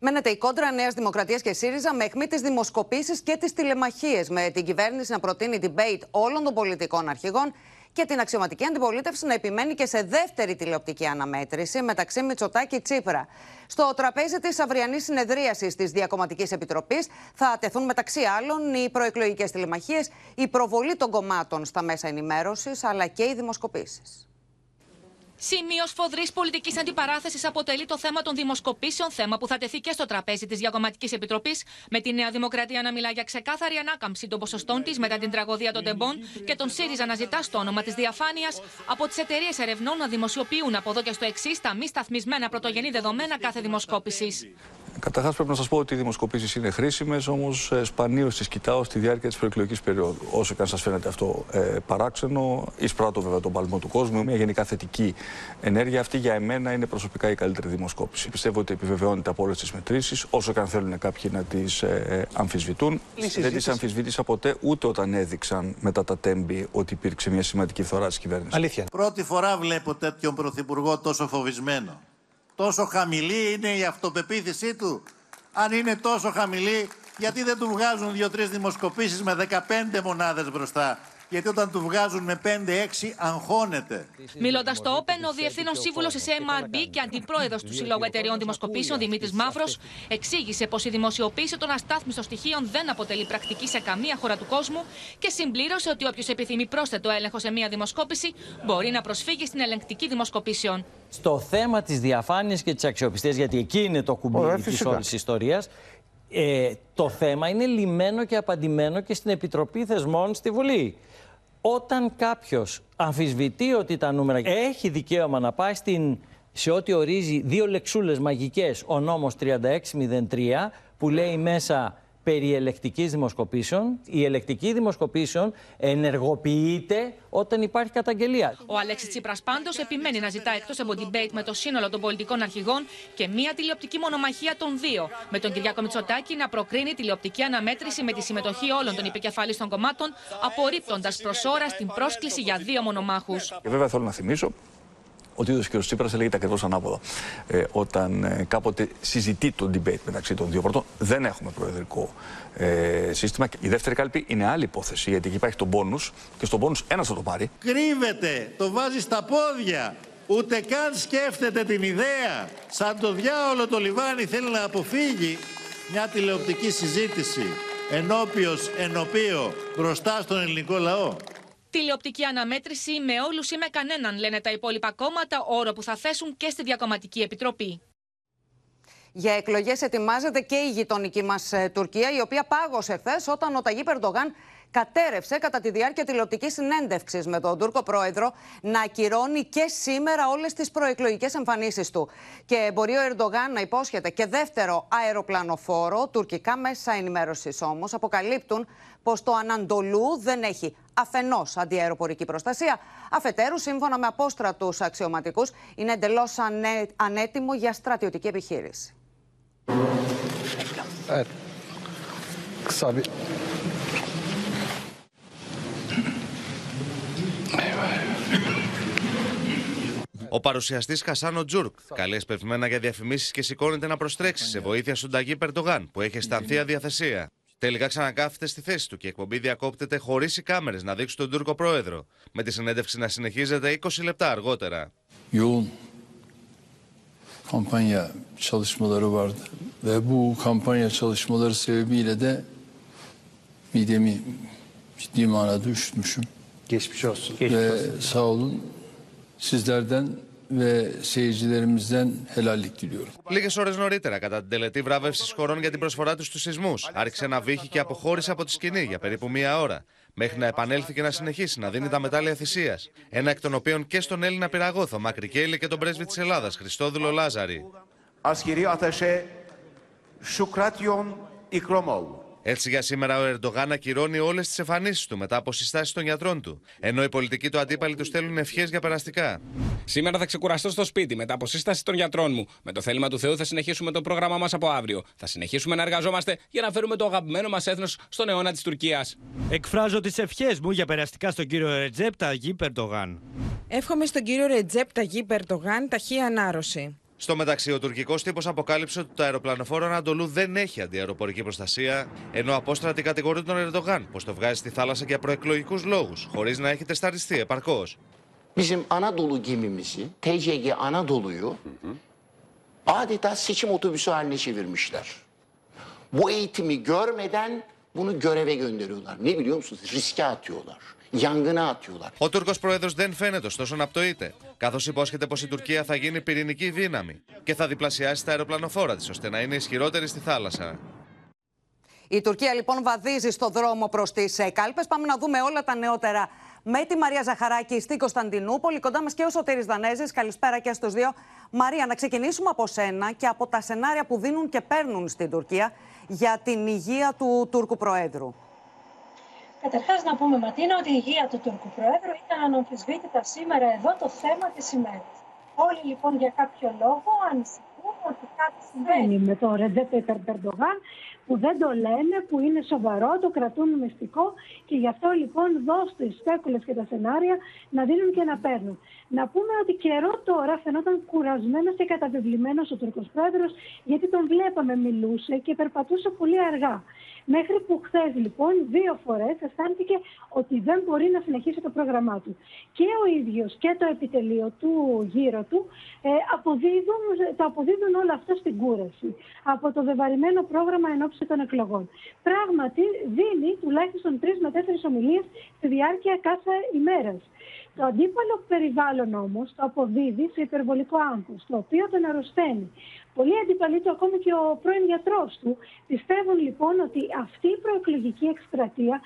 Μένεται η κόντρα Νέας Δημοκρατίας και ΣΥΡΙΖΑ με αιχμή τι δημοσκοπήσεις και τι τηλεμαχίες, με την κυβέρνηση να προτείνει debate όλων των πολιτικών αρχηγών και την αξιωματική αντιπολίτευση να επιμένει και σε δεύτερη τηλεοπτική αναμέτρηση μεταξύ Μητσοτάκη και Τσίπρα. Στο τραπέζι της αυριανής συνεδρίασης της Διακομματικής Επιτροπής θα τεθούν μεταξύ άλλων οι προεκλογικές τηλεμαχίες, η προβολή των κομμάτων στα μέσα ενημέρωσης αλλά και οι δημοσκοπήσεις. Σημείο σφοδρής πολιτικής αντιπαράθεσης αποτελεί το θέμα των δημοσκοπήσεων, θέμα που θα τεθεί και στο τραπέζι της Διακομματικής Επιτροπής, με τη Νέα Δημοκρατία να μιλά για ξεκάθαρη ανάκαμψη των ποσοστών της μετά την τραγωδία των Τεμπών και τον ΣΥΡΙΖΑ να ζητά στο όνομα της διαφάνειας από τις εταιρείες ερευνών να δημοσιοποιούν από εδώ και στο εξής τα μη σταθμισμένα πρωτογενή δεδομένα κάθε δημοσκόπησης. Καταρχάς, πρέπει να σας πω ότι οι δημοσκοπήσεις είναι χρήσιμες, όμως σπανίως τις κοιτάω στη διάρκεια της προεκλογικής περίοδου. Όσο και αν σας φαίνεται αυτό ε, παράξενο, εισπράττω βέβαια τον παλμό του κόσμου. Μια γενικά θετική ενέργεια. Αυτή για εμένα είναι προσωπικά η καλύτερη δημοσκόπηση. Πιστεύω ότι επιβεβαιώνεται από όλες τις μετρήσεις, όσο και αν θέλουν κάποιοι να τις ε, αμφισβητούν. Δεν τις αμφισβήτησα ποτέ ούτε όταν έδειξαν μετά τα τέμπη ότι υπήρξε μια σημαντική φθορά της κυβέρνησης. Αλήθεια. Πρώτη φορά βλέπω τέτοιον πρωθυπουργό τόσο φοβισμένο. Τόσο χαμηλή είναι η αυτοπεποίθησή του; Αν είναι τόσο χαμηλή, γιατί δεν του βγάζουν δύο-τρεις δημοσκοπήσεις με 15 μονάδες μπροστά; Γιατί όταν του βγάζουν με 5-6 αγχώνεται. Μιλώντας στο Open, ο Διευθύνων Σύμβουλος της MRB και Αντιπρόεδρος του Συλλόγου Εταιρεών Δημοσκοπήσεων, Δημήτρης Μαύρος, εξήγησε πως η δημοσιοποίηση των αστάθμιστων στοιχείων δεν αποτελεί πρακτική σε καμία χώρα του κόσμου και συμπλήρωσε ότι όποιος επιθυμεί πρόσθετο έλεγχο σε μία δημοσκόπηση μπορεί να προσφύγει στην ελεγκτική δημοσκοπήσεων. Στο θέμα της διαφάνειας και της αξιοπιστίας, γιατί εκεί είναι το κουμπί της όλης ιστορίας, ε, το θέμα είναι λιμένο και απαντημένο και στην Επιτροπή Θεσμών στη Βουλή. Όταν κάποιος αμφισβητεί ότι τα νούμερα έχει δικαίωμα να πάει στην, σε ό,τι ορίζει δύο λεξούλες μαγικές ο νόμος 3603 που λέει μέσα περί ελεκτικής δημοσκοπήσεων. Η ελεκτική δημοσκοπήσεων ενεργοποιείται όταν υπάρχει καταγγελία. Ο Αλέξης Τσίπρας πάντως επιμένει να ζητά εκτός από debate με το σύνολο των πολιτικών αρχηγών και μία τηλεοπτική μονομαχία των δύο. Με τον Κυριάκο Μητσοτάκη να προκρίνει τηλεοπτική αναμέτρηση με τη συμμετοχή όλων των υπηκεφαλής των κομμάτων, απορρίπτοντας προς ώρα την πρόσκληση για δύο μονομάχους. Και βέβαια θέλω να θυμίσω ότι ο ίδιο κ. Τσίπρας έλεγε ακριβώς ανάποδα. Ε, όταν ε, κάποτε συζητεί το debate μεταξύ των δύο πρώτων, δεν έχουμε προεδρικό ε, σύστημα. Η δεύτερη κάλπη είναι άλλη υπόθεση, γιατί εκεί υπάρχει το πόνου και στον πόνου ένας θα το πάρει. Κρύβεται, το βάζει στα πόδια. Ούτε καν σκέφτεται την ιδέα. Σαν το διάολο το λιβάνι θέλει να αποφύγει μια τηλεοπτική συζήτηση ενώπιος ενωπίο μπροστά στον ελληνικό λαό. Τηλεοπτική αναμέτρηση με όλους ή με κανέναν, λένε τα υπόλοιπα κόμματα, όρο που θα θέσουν και στη Διακομματική Επιτροπή. Για εκλογές ετοιμάζεται και η γειτονική μας ε, Τουρκία, η οποία πάγωσε χθες όταν ο Ταγί Περντογάν κατέρευσε κατά τη διάρκεια τηλεοπτικής συνέντευξης με τον Τούρκο πρόεδρο να ακυρώνει και σήμερα όλες τις προεκλογικές εμφανίσεις του. Και μπορεί ο Ερντογάν να υπόσχεται και δεύτερο αεροπλανοφόρο. Τουρκικά μέσα ενημέρωσης όμως αποκαλύπτουν πως το Αναντολού δεν έχει αφενός αντιαεροπορική προστασία, αφετέρου, σύμφωνα με απόστρατου αξιωματικούς, είναι εντελώς ανέτοιμο για στρατιωτική επιχείρηση. Ο παρουσιαστής Χασάνο Τζουρκ καλεί εσπευμένα για διαφημίσεις και σηκώνεται να προστρέξει σε βοήθεια στον Ταγί Περντογάν, που έχει αισθανθεί αδιαθεσία. Τελικά ξανακάθεται στη θέση του και η εκπομπή διακόπτεται χωρίς οι κάμερες να δείξουν τον Τούρκο πρόεδρο, με τη συνέντευξη να συνεχίζεται 20 λεπτά αργότερα. Yoğun kampanya çalışmaları vardı ve bu kampanya çalışmaları sebebiyle de midemi ciddi manada üşütmüşüm. Geçmiş olsun. Ve sağ olun sizlerden ve seyircilerimizden helallik diliyorum. Λίγες ώρες νωρίτερα, κατά την τελετή βράβευσης χωρών για την προσφορά τους στους σεισμούς, άρχισε να βύχει και αποχώρησε από τη σκηνή για περίπου μία ώρα. Μέχρι να επανέλθει και να συνεχίσει να δίνει τα μετάλλια θυσίας. Ένα εκ των οποίων και στον Έλληνα πυραγό, Μάκρη Κέλλη και τον πρέσβη της Ελλάδας, Χριστόδουλο Λάζαρη. Askeri ateşe Şukratyon İkromoğlu. Έτσι για σήμερα ο Ερντογάν ακυρώνει όλες τις εμφανίσεις του μετά από συστάσεις των γιατρών του. Ενώ οι πολιτικοί του αντίπαλοι τους στέλνουν ευχές για περαστικά. Σήμερα θα ξεκουραστώ στο σπίτι μετά από σύσταση των γιατρών μου. Με το θέλημα του Θεού θα συνεχίσουμε το πρόγραμμά μας από αύριο. Θα συνεχίσουμε να εργαζόμαστε για να φέρουμε το αγαπημένο μας έθνος στον αιώνα της Τουρκίας. Εκφράζω τις ευχές μου για περαστικά στον κύριο Ρετζέπ Ταγί Περντογάν. Εύχομαι στον κύριο Ρετζέπ Ταγί Περντογάν ταχύ ανάρρωση. Στο μεταξύ, ο τουρκικός τύπος αποκάλυψε ότι το αεροπλανοφόρο Ανατολού δεν έχει αντιαεροπορική προστασία, ενώ απόστρατη κατηγορεί τον Ερντογάν πως το βγάζει στη θάλασσα για προεκλογικούς λόγους, χωρίς να έχει τεσταριστεί επαρκώς. Bizim Anadolu gemimizi, TCG Anadolu'yu adeta seçim otobüsü haline çevirmişler. Bu eğitimi görmeden bunu göreve gönderiyorlar. Ne biliyor musunuz? Riske atıyorlar. Yangına atıyorlar. Ο Τούρκος πρόεδρος δεν φαίνεται ωστόσο να πτωείται, καθώς υπόσχεται πως η Τουρκία θα γίνει πυρηνική δύναμη και θα διπλασιάσει τα αεροπλανοφόρα της ώστε να είναι ισχυρότερη στη θάλασσα. Η Τουρκία λοιπόν βαδίζει στο δρόμο προς τις κάλπες. Πάμε να δούμε όλα τα νεότερα με τη Μαρία Ζαχαράκη στη Κωνσταντινούπολη. Κοντά μας και ο Σωτήρης Δανέζης. Καλησπέρα και στους δύο. Μαρία, να ξεκινήσουμε από σένα και από τα σενάρια που δίνουν και παίρνουν στην Τουρκία για την υγεία του Τούρκου Προέδρου. Καταρχάς, να πούμε, Ματίνα, ότι η υγεία του Τούρκου Προέδρου ήταν αναμφισβήτητα σήμερα εδώ το θέμα της ημέρας. Όλοι λοιπόν για κάποιο λόγο ανησυχούν ότι κάτι συμβαίνει με το Ρετζέπ Περντογάν που δεν το λένε, που είναι σοβαρό, το κρατούν μυστικό και γι' αυτό λοιπόν δώστε οι στέκουλες και τα σενάρια να δίνουν και να παίρνουν. Να πούμε ότι καιρό τώρα φαινόταν κουρασμένος και καταβεβλημένος ο Τουρκος πρόεδρος γιατί τον βλέπαμε μιλούσε και περπατούσε πολύ αργά. Μέχρι που χθες λοιπόν δύο φορές αισθάνθηκε ότι δεν μπορεί να συνεχίσει το πρόγραμμά του. Και ο ίδιος και το επιτελείο του γύρω του ε, αποδίδουν, το αποδίδουν όλα αυτά στην κούραση από το βεβαρημένο πρόγραμμα εν ώψη των εκλογών. Πράγματι δίνει τουλάχιστον τρεις με τέσσερις ομιλίες στη διάρκεια κάθε ημέρας. Το αντίπαλο περιβάλλον όμως το αποδίδει σε υπερβολικό άγχος, το οποίο τον αρρωσταίνει. Πολλοί αντιπαλοί του, ακόμη και ο πρώην γιατρός του, πιστεύουν λοιπόν ότι αυτή η προεκλογική εκστρατεία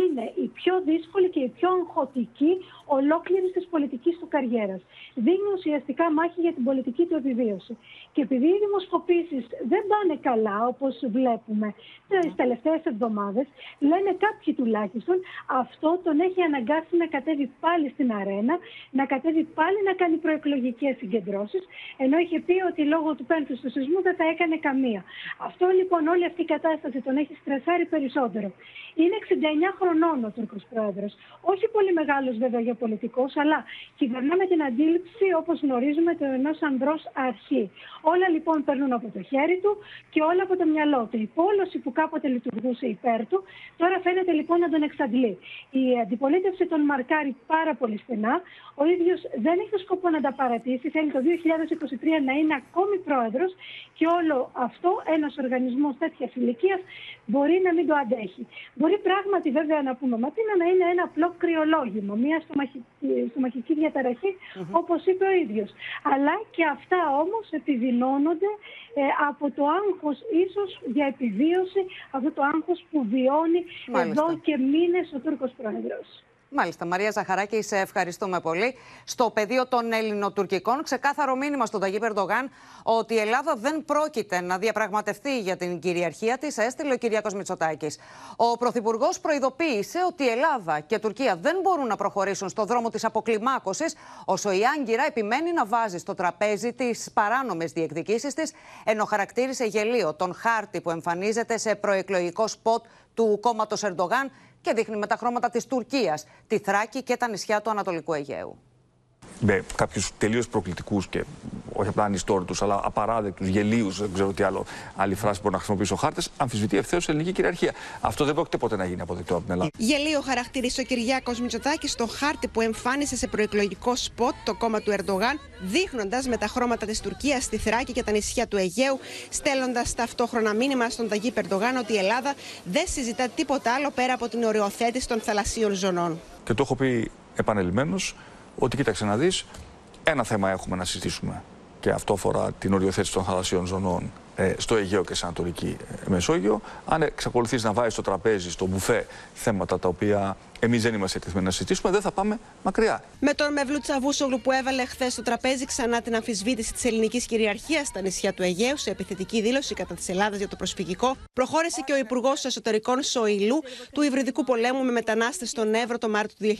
είναι η πιο δύσκολη και η πιο αγχωτική ολόκληρη της πολιτικής του καριέρας. Δίνει ουσιαστικά μάχη για την πολιτική του επιβίωση. Και επειδή οι δημοσκοπήσεις δεν πάνε καλά, όπως βλέπουμε τις τελευταίες εβδομάδες, λένε κάποιοι τουλάχιστον, αυτό τον έχει αναγκάσει να κατέβει πάλι στην αρένα, να κατέβει πάλι να κάνει προεκλογικές συγκεντρώσεις, ενώ είχε πει ότι λόγω του πέμπτου του σεισμού δεν θα έκανε καμία. Αυτό λοιπόν, όλη αυτή η κατάσταση τον έχει στρεσάρει περισσότερο. Είναι 69 χρονών ο Τούρκος πρόεδρος. Όχι πολύ μεγάλος βέβαια για πολιτικός, αλλά κυβερνά με την αντίληψη, όπως γνωρίζουμε, του ενός ανδρός αρχή. Όλα λοιπόν παίρνουν από το χέρι του και όλα από το μυαλό του. Η πόλωση που κάποτε λειτουργούσε υπέρ του, τώρα φαίνεται λοιπόν να τον εξαντλεί. Η αντιπολίτευση τον μαρκάρει πάρα πολύ στενά. Ο ίδιος δεν έχει σκοπό να τα παρατήσει. Θέλει το 2023 να είναι ακόμη πρόεδρος και όλο αυτό ένας οργανισμός τέτοια ηλικία μπορεί να μην το αντέχει. Μπορεί πράγματι βέβαια να πούμε Ματίνα να είναι ένα απλό κρυολόγημα, μια στομαχική διαταραχή mm-hmm. όπως είπε ο ίδιος. Αλλά και αυτά όμως επιδεινώνονται ε, από το άγχος ίσως για επιβίωση, αυτό το άγχος που βιώνει εδώ και μήνες ο Τούρκος Πρόεδρος. Μάλιστα, Μαρία Ζαχαράκη, σε ευχαριστούμε πολύ. Στο πεδίο των Ελληνοτουρκικών, ξεκάθαρο μήνυμα στον Ταγί Περντογάν ότι η Ελλάδα δεν πρόκειται να διαπραγματευτεί για την κυριαρχία της, έστειλε ο Κυριακός Μητσοτάκης. Ο Πρωθυπουργός προειδοποίησε ότι η Ελλάδα και η Τουρκία δεν μπορούν να προχωρήσουν στο δρόμο της αποκλιμάκωσης, όσο η Άγκυρα επιμένει να βάζει στο τραπέζι τις παράνομες διεκδικήσεις της, ενώ χαρακτήρισε γελίο τον χάρτη που εμφανίζεται σε προεκλογικό σποτ του κόμματος Ερντογάν και δείχνει με τα χρώματα της Τουρκίας, τη Θράκη και τα νησιά του Ανατολικού Αιγαίου με κάποιους τελείως προκλητικούς και όχι απλά ανιστόρητους, αλλά απαράδεκτους, γελίους, δεν ξέρω τι άλλο άλλη φράση μπορεί να χρησιμοποιήσει ο χάρτη, αμφισβητεί ευθέως ελληνική κυριαρχία. Αυτό δεν πρόκειται ποτέ να γίνει αποδεκτό από την Ελλάδα. Γελίο χαρακτήρισε ο Κυριάκος Μητσοτάκης στο χάρτη που εμφάνισε σε προεκλογικό σποτ το κόμμα του Ερντογάν, δείχνοντας με τα χρώματα της Τουρκίας στη Θράκη και τα νησιά του Αιγαίου, στέλνοντας ταυτόχρονα μήνυμα στον Ταγί Περντογάν ότι η Ελλάδα δεν συζητά τίποτα άλλο πέρα από την οριοθέτηση των θαλασσίων ζωνών. Και το έχω πει επανελειμμένω ότι κοίταξε να δεις, ένα θέμα έχουμε να συζητήσουμε. Και αυτό αφορά την οριοθέτηση των θαλασσίων ζωνών. ε, στο Αιγαίο και σε Ανατολική ε, Μεσόγειο. Αν εξακολουθείς να βάζεις στο τραπέζι, στο μπουφέ, θέματα τα οποία εμείς δεν είμαστε έτοιμοι να συζητήσουμε, δεν θα πάμε μακριά. Με τον Μευλού Τσαβούσογλου που έβαλε χθες στο τραπέζι ξανά την αμφισβήτηση της ελληνικής κυριαρχίας στα νησιά του Αιγαίου σε επιθετική δήλωση κατά της Ελλάδας για το προσφυγικό, προχώρησε και ο Υπουργός Εσωτερικών Σοηλού του υβριδικού πολέμου με μετανάστες στον Εύρο το Μάρτιο του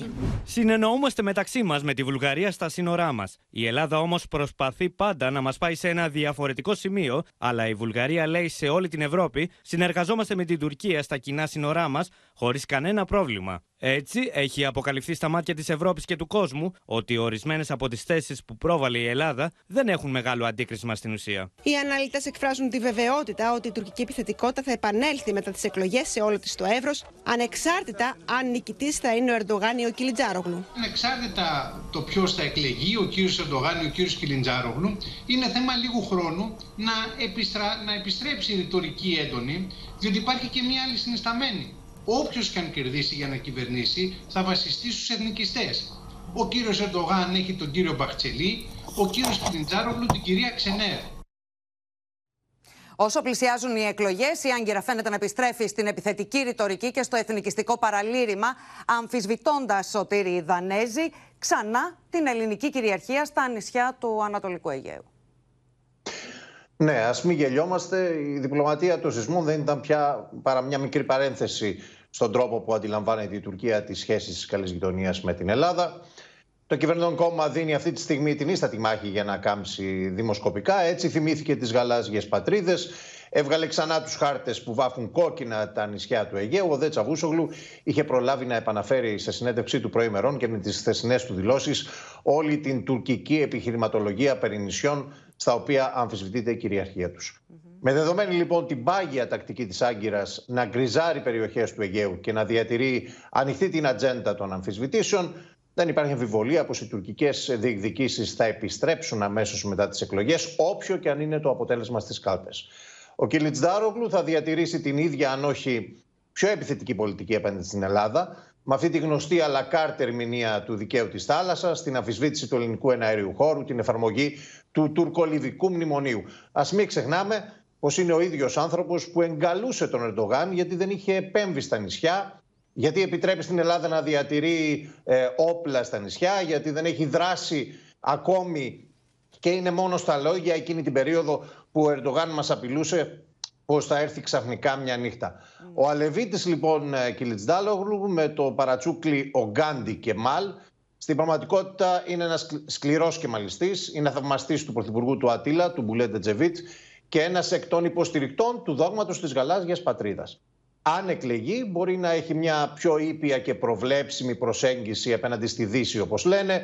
2020. Συνεννοούμαστε μεταξύ μας με τη Βουλγαρία στα σύνορά μας. Η Ελλάδα όμως προσπαθεί πάντα να μας πάει σε ένα διαφορετικό σημείο, αλλά η Βουλγαρία λέει σε όλη την Ευρώπη συνεργαζόμαστε με την Τουρκία στα κοινά σύνορά μας χωρίς κανένα πρόβλημα. Έτσι, έχει αποκαλυφθεί στα μάτια της Ευρώπης και του κόσμου ότι ορισμένες από τις θέσεις που πρόβαλε η Ελλάδα δεν έχουν μεγάλο αντίκρισμα στην ουσία. Οι αναλυτές εκφράζουν τη βεβαιότητα ότι η τουρκική επιθετικότητα θα επανέλθει μετά τις εκλογές σε όλο της το εύρος, ανεξάρτητα αν νικητής θα είναι ο Ερντογάν ή ο Κιλιτζάρογλου. Ανεξάρτητα το ποιος θα εκλεγεί, ο κύριος Ερντογάν ή ο κύριος Κιλιτζάρογλου, είναι θέμα λίγου χρόνου να, επιστρα... να επιστρέψει η ρητορική έντονη, διότι υπάρχει και μια άλλη συνισταμένη όποιος και αν κερδίσει για να κυβερνήσει θα βασιστεί στους εθνικιστές. Ο κύριος Ερντογάν έχει τον κύριο Μπαχτσελή, ο κύριος Κιλιντζάρογλου την κυρία Ξενέρ. Όσο πλησιάζουν οι εκλογές, η Άγκυρα φαίνεται να επιστρέφει στην επιθετική ρητορική και στο εθνικιστικό παραλήρημα, αμφισβητώντας Σωτήρη Δανέζη ξανά την ελληνική κυριαρχία στα νησιά του Ανατολικού Αιγαίου. Ναι, ας μην γελιόμαστε. Η διπλωματία του σεισμού δεν ήταν πια παρά μια μικρή παρένθεση στον τρόπο που αντιλαμβάνεται η Τουρκία τις σχέσεις της καλής γειτονίας με την Ελλάδα. Το κυβερνών κόμμα δίνει αυτή τη στιγμή την ίστατη μάχη για να κάμψει δημοσκοπικά. Έτσι θυμήθηκε τις γαλάζιες πατρίδες. Έβγαλε ξανά τους χάρτες που βάφουν κόκκινα τα νησιά του Αιγαίου. Ο Δε Τσαβούσογλου είχε προλάβει να επαναφέρει σε συνέντευξή του προημερών και με τις θεσινές του δηλώσεις όλη την τουρκική επιχειρηματολογία περί νησιών στα οποία αμφισβητείται η κυριαρχία τους. Με δεδομένη λοιπόν την πάγια τακτική της Άγκυρας να γκριζάρει περιοχές του Αιγαίου και να διατηρεί ανοιχτή την ατζέντα των αμφισβητήσεων, δεν υπάρχει αμφιβολία πως οι τουρκικές διεκδικήσεις θα επιστρέψουν αμέσως μετά τις εκλογές, όποιο και αν είναι το αποτέλεσμα στις κάλπες. Ο Κιλιτζδάρογλου θα διατηρήσει την ίδια, αν όχι πιο επιθετική πολιτική απέναντι στην Ελλάδα, με αυτή τη γνωστή αλακάρτ ερμηνεία του δικαίου της θάλασσας, την αμφισβήτηση του ελληνικού εναέριου χώρου, την εφαρμογή του τουρκολιβικού μνημονίου. Ας μην ξεχνάμε πως είναι ο ίδιος άνθρωπος που εγκαλούσε τον Ερντογάν γιατί δεν είχε επέμβει στα νησιά, γιατί επιτρέπει στην Ελλάδα να διατηρεί ε, όπλα στα νησιά, γιατί δεν έχει δράσει ακόμη και είναι μόνο στα λόγια εκείνη την περίοδο που ο Ερντογάν μας απειλούσε πως θα έρθει ξαφνικά μια νύχτα. Ο Αλεβίτης λοιπόν ε, Κιλιτσδάλογλου με το παρατσούκλι ο Γκάντι και Μάλ στην πραγματικότητα είναι ένας σκληρός κεμαλιστής, είναι θαυμαστής του Πρωθυπουργού του Ατήλα, του Μπουλέντε Τζεβίτ και ένας εκ των υποστηρικτών του δόγματος της γαλάζιας πατρίδας. Αν εκλεγεί μπορεί να έχει μια πιο ήπια και προβλέψιμη προσέγγιση απέναντι στη Δύση όπως λένε,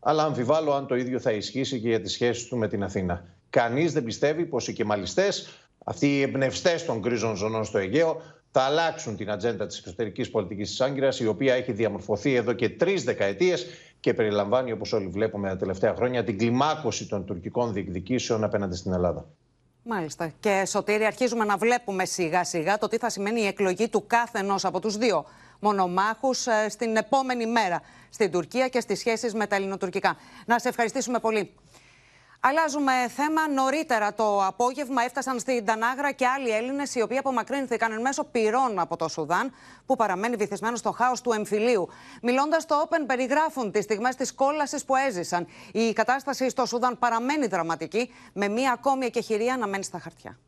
αλλά αμφιβάλλω αν το ίδιο θα ισχύσει και για τις σχέσεις του με την Αθήνα. Κανείς δεν πιστεύει πως οι κεμαλιστές, αυτοί οι εμπνευστές των κρίζων ζωνών στο Αιγαίο, θα αλλάξουν την ατζέντα της εξωτερικής πολιτικής της Άγκυρας, η οποία έχει διαμορφωθεί εδώ και τρεις δεκαετίες και περιλαμβάνει, όπως όλοι βλέπουμε τα τελευταία χρόνια, την κλιμάκωση των τουρκικών διεκδικήσεων απέναντι στην Ελλάδα. Μάλιστα. Και Σωτήρη, αρχίζουμε να βλέπουμε σιγά σιγά το τι θα σημαίνει η εκλογή του κάθε ενός από τους δύο μονομάχους ε, στην επόμενη μέρα στην Τουρκία και στις σχέσεις με τα ελληνοτουρκικά. Να σε ευχαριστήσουμε πολύ. Αλλάζουμε θέμα. Νωρίτερα το απόγευμα έφτασαν στην Τανάγρα και άλλοι Έλληνες, οι οποίοι απομακρύνθηκαν εν μέσω πυρών από το Σουδάν, που παραμένει βυθισμένο στο χάος του εμφυλίου. Μιλώντας στο Open, περιγράφουν τις στιγμές της κόλασης που έζησαν. Η κατάσταση στο Σουδάν παραμένει δραματική, με μία ακόμη εκεχηρία να μένει στα χαρτιά.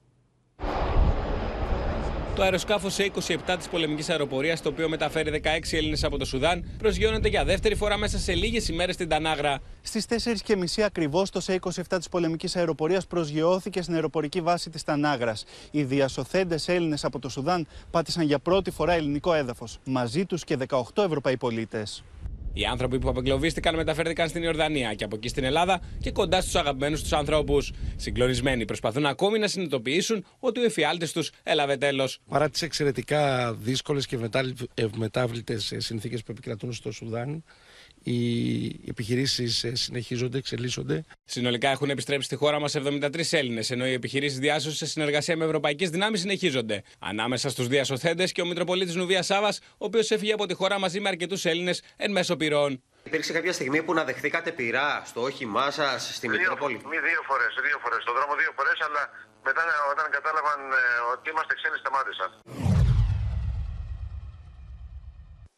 Το αεροσκάφο C-27 της πολεμικής αεροπορίας, το οποίο μεταφέρει 16 Έλληνες από το Σουδάν, προσγειώνεται για δεύτερη φορά μέσα σε λίγες ημέρες στην Τανάγρα. Στις 4.30 ακριβώς, το C-27 της πολεμικής αεροπορίας προσγειώθηκε στην αεροπορική βάση της Τανάγρας. Οι διασωθέντες Έλληνες από το Σουδάν πάτησαν για πρώτη φορά ελληνικό έδαφος. Μαζί τους και 18 Ευρωπαίοι πολίτες. Οι άνθρωποι που απεγκλωβίστηκαν μεταφέρθηκαν στην Ιορδανία και από εκεί στην Ελλάδα και κοντά στους αγαπημένους τους ανθρώπους. Συγκλονισμένοι προσπαθούν ακόμη να συνειδητοποιήσουν ότι ο εφιάλτης τους έλαβε τέλος. Παρά τις εξαιρετικά δύσκολες και ευμετάβλητες συνθήκες που επικρατούν στο Σουδάν, οι επιχειρήσεις ε, συνεχίζονται, εξελίσσονται. Συνολικά έχουν επιστρέψει στη χώρα μας 73 Έλληνες, ενώ οι επιχειρήσεις διάσωσης σε συνεργασία με ευρωπαϊκές δυνάμεις συνεχίζονται. Ανάμεσα στους διασωθέντες και ο Μητροπολίτης Νουβίας Σάβας, ο οποίος έφυγε από τη χώρα μαζί με αρκετούς Έλληνες εν μέσω πυρών. Υπήρξε κάποια στιγμή που να δεχθήκατε πειρά στο όχημά σας στη Μητρόπολη; Μη δύο φορές, δύο φορές. Στον δρόμο δύο φορές, αλλά μετά όταν κατάλαβαν ε, ότι είμαστε ξένοι, σταμάτησαν.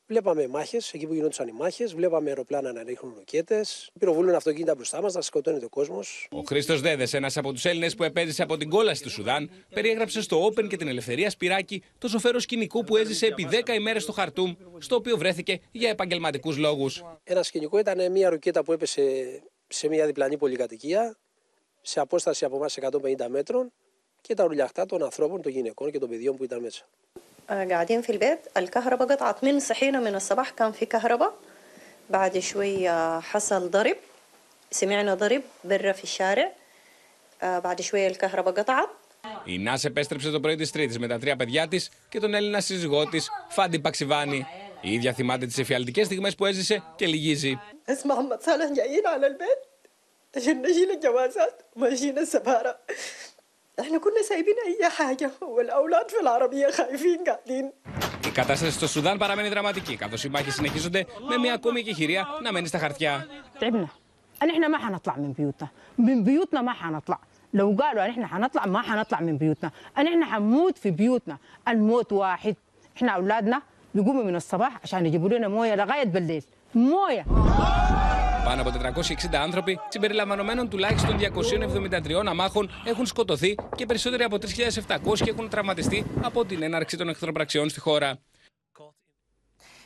Βλέπαμε μάχες, εκεί που γινόντουσαν οι μάχες, βλέπαμε αεροπλάνα να ρίχνουν ροκέτες, πυροβολούν αυτοκίνητα μπροστά μας, να σκοτώνεται ο κόσμος. Ο Χρήστος Δέδες, ένας από τους Έλληνες που επέζησε από την κόλαση του Σουδάν, περιέγραψε στο Open και την Ελευθερία Σπυράκη το σοφέρο σκηνικό που έζησε επί 10 ημέρες στο Χαρτούμ, στο οποίο βρέθηκε για επαγγελματικούς λόγους. Ένα σκηνικό ήταν μια ροκέτα που έπεσε σε μια διπλανή πολυκατοικία, σε απόσταση από εμάς 150 μέτρων και τα ουρλιαχτά των ανθρώπων, των γυναικών και των παιδιών που ήταν μέσα. قاعدين في البيت الكهرباء قطعت من صحينا من الصباح كان في كهرباء بعد شوية حصل ضرب سمعنا ضرب برا في الشارع بعد شوية الكهرباء قطعت Η Νάς επέστρεψε το πρωί τη Τρίτη με τα τρία παιδιά τη και τον Έλληνα σύζυγό τη, Φάντι Παξιβάνη. Η ίδια θυμάται τι εφιαλτικέ στιγμέ που έζησε και λυγίζει. اسمع محمد صالح جايين على البيت عشان نشيل الجوازات وماشيين السفارة احنا كنا سايبين اي حاجه والاولاد في العربيه خايفين قاعدين Η κατάσταση στο Σουδάν παραμένει δραματική, καθώ οι μάχε συνεχίζονται με μια ακόμη εκεχηρία να μένει στα χαρτιά. تعبنا ان احنا ما حنطلع من بيوتنا من بيوتنا ما حنطلع لو قالوا ان احنا حنطلع ما حنطلع من بيوتنا ان احنا حنموت في بيوتنا الموت واحد احنا اولادنا بيقوموا من الصباح عشان يجيبوا لنا مويه لغايه بالليل مويه Πάνω από 460 άνθρωποι, συμπεριλαμβανομένων τουλάχιστον 273 αμάχων, έχουν σκοτωθεί και περισσότεροι από 3.700 έχουν τραυματιστεί από την έναρξη των εχθροπραξιών στη χώρα.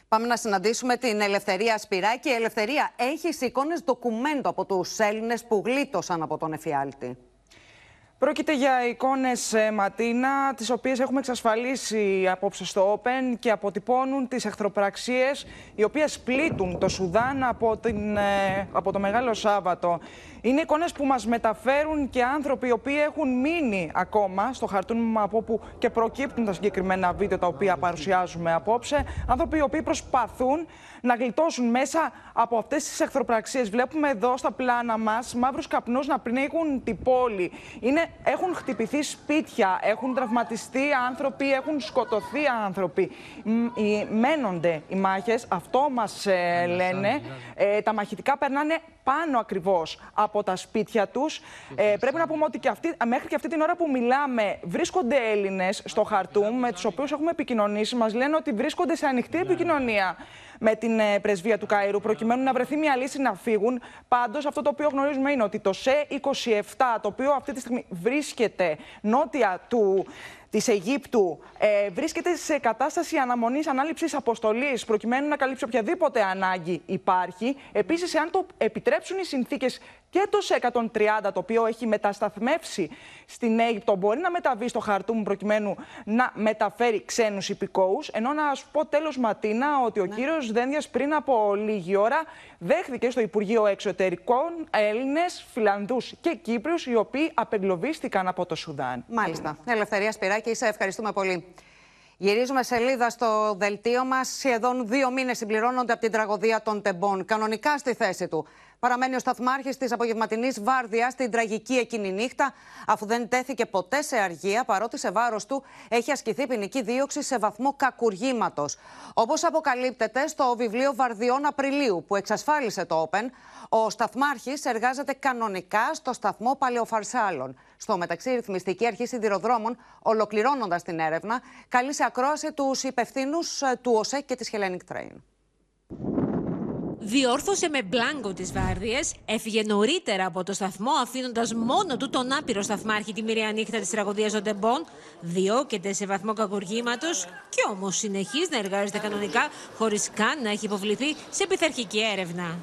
Πάμε να συναντήσουμε την Ελευθερία Σπυράκη. Η Ελευθερία, έχεις εικόνες ντοκουμέντο από τους Έλληνες που γλίτωσαν από τον εφιάλτη. Πρόκειται για εικόνες ε, Ματίνα, τις οποίες έχουμε εξασφαλίσει απόψε στο Open και αποτυπώνουν τις εχθροπραξίες οι οποίες πλήττουν το Σουδάν από, την, ε, από το Μεγάλο Σάββατο. Είναι εικόνες που μας μεταφέρουν και άνθρωποι οι οποίοι έχουν μείνει ακόμα στο χαρτούν από όπου και προκύπτουν τα συγκεκριμένα βίντεο τα οποία παρουσιάζουμε απόψε. Άνθρωποι οι οποίοι προσπαθούν να γλιτώσουν μέσα από αυτές τις εχθροπραξίες. Βλέπουμε εδώ στα πλάνα μας μαύρους καπνούς να πνίγουν την πόλη. Είναι, έχουν χτυπηθεί σπίτια, έχουν τραυματιστεί άνθρωποι, έχουν σκοτωθεί άνθρωποι. μένονται οι μάχες, αυτό μας ε, λένε. Ε, τα μαχητικά περνάνε πάνω ακριβώς από τα σπίτια τους. Ε, πρέπει να πούμε ότι και αυτή, μέχρι και αυτή την ώρα που μιλάμε βρίσκονται Έλληνες στο Χαρτούμ με τους οποίους έχουμε επικοινωνήσει. Μας λένε ότι βρίσκονται σε ανοιχτή ναι. επικοινωνία με την ε, πρεσβεία του Καΐρου προκειμένου να βρεθεί μια λύση να φύγουν. Πάντως αυτό το οποίο γνωρίζουμε είναι ότι το ΣΕ27 το οποίο αυτή τη στιγμή βρίσκεται νότια του της Αιγύπτου ε, βρίσκεται σε κατάσταση αναμονής ανάληψης αποστολής προκειμένου να καλύψει οποιαδήποτε ανάγκη υπάρχει. Επίσης, εάν το επιτρέψουν οι συνθήκες και το σε 130 το οποίο έχει μετασταθμεύσει στην Αίγυπτο μπορεί να μεταβεί στο Χαρτούμ προκειμένου να μεταφέρει ξένους υπηκόους. Ενώ να σου πω τέλος Ματίνα ότι ο ναι. κύριος Δένδιας πριν από λίγη ώρα δέχθηκε στο Υπουργείο Εξωτερικών Έλληνες, Φιλανδούς και Κύπριους οι οποίοι απεγκλωβίστηκαν από το Σουδάν. Μάλιστα. Ελευθερία Σπυράκη, σε ευχαριστούμε πολύ. Γυρίζουμε σελίδα στο δελτίο μας. Σχεδόν δύο μήνες συμπληρώνονται από την τραγωδία των Τεμπών. Κανονικά στη θέση του. Παραμένει ο σταθμάρχης της απογευματινής βάρδιας στην τραγική εκείνη νύχτα, αφού δεν τέθηκε ποτέ σε αργία, παρότι σε βάρος του έχει ασκηθεί ποινική δίωξη σε βαθμό κακουργήματος. Όπως αποκαλύπτεται στο βιβλίο Βαρδιών Απριλίου, που εξασφάλισε το Open, ο σταθμάρχης εργάζεται κανονικά στο σταθμό Παλαιοφαρσάλων. Στο μεταξύ, η Ρυθμιστική Αρχή Σιδηροδρόμων, ολοκληρώνοντας την έρευνα, καλεί σε ακρόαση τους υπευθύνους ε, του ΟΣΕ και της Hellenic Train. Διόρθωσε με μπλάνκο τις βάρδιες, έφυγε νωρίτερα από το σταθμό, αφήνοντας μόνο του τον άπειρο σταθμάρχη τη μοιραία νύχτα της τραγωδίας των Τεμπών. Διώκεται σε βαθμό κακουργήματος και όμως συνεχίζει να εργάζεται κανονικά, χωρίς καν να έχει υποβληθεί σε πειθαρχική έρευνα.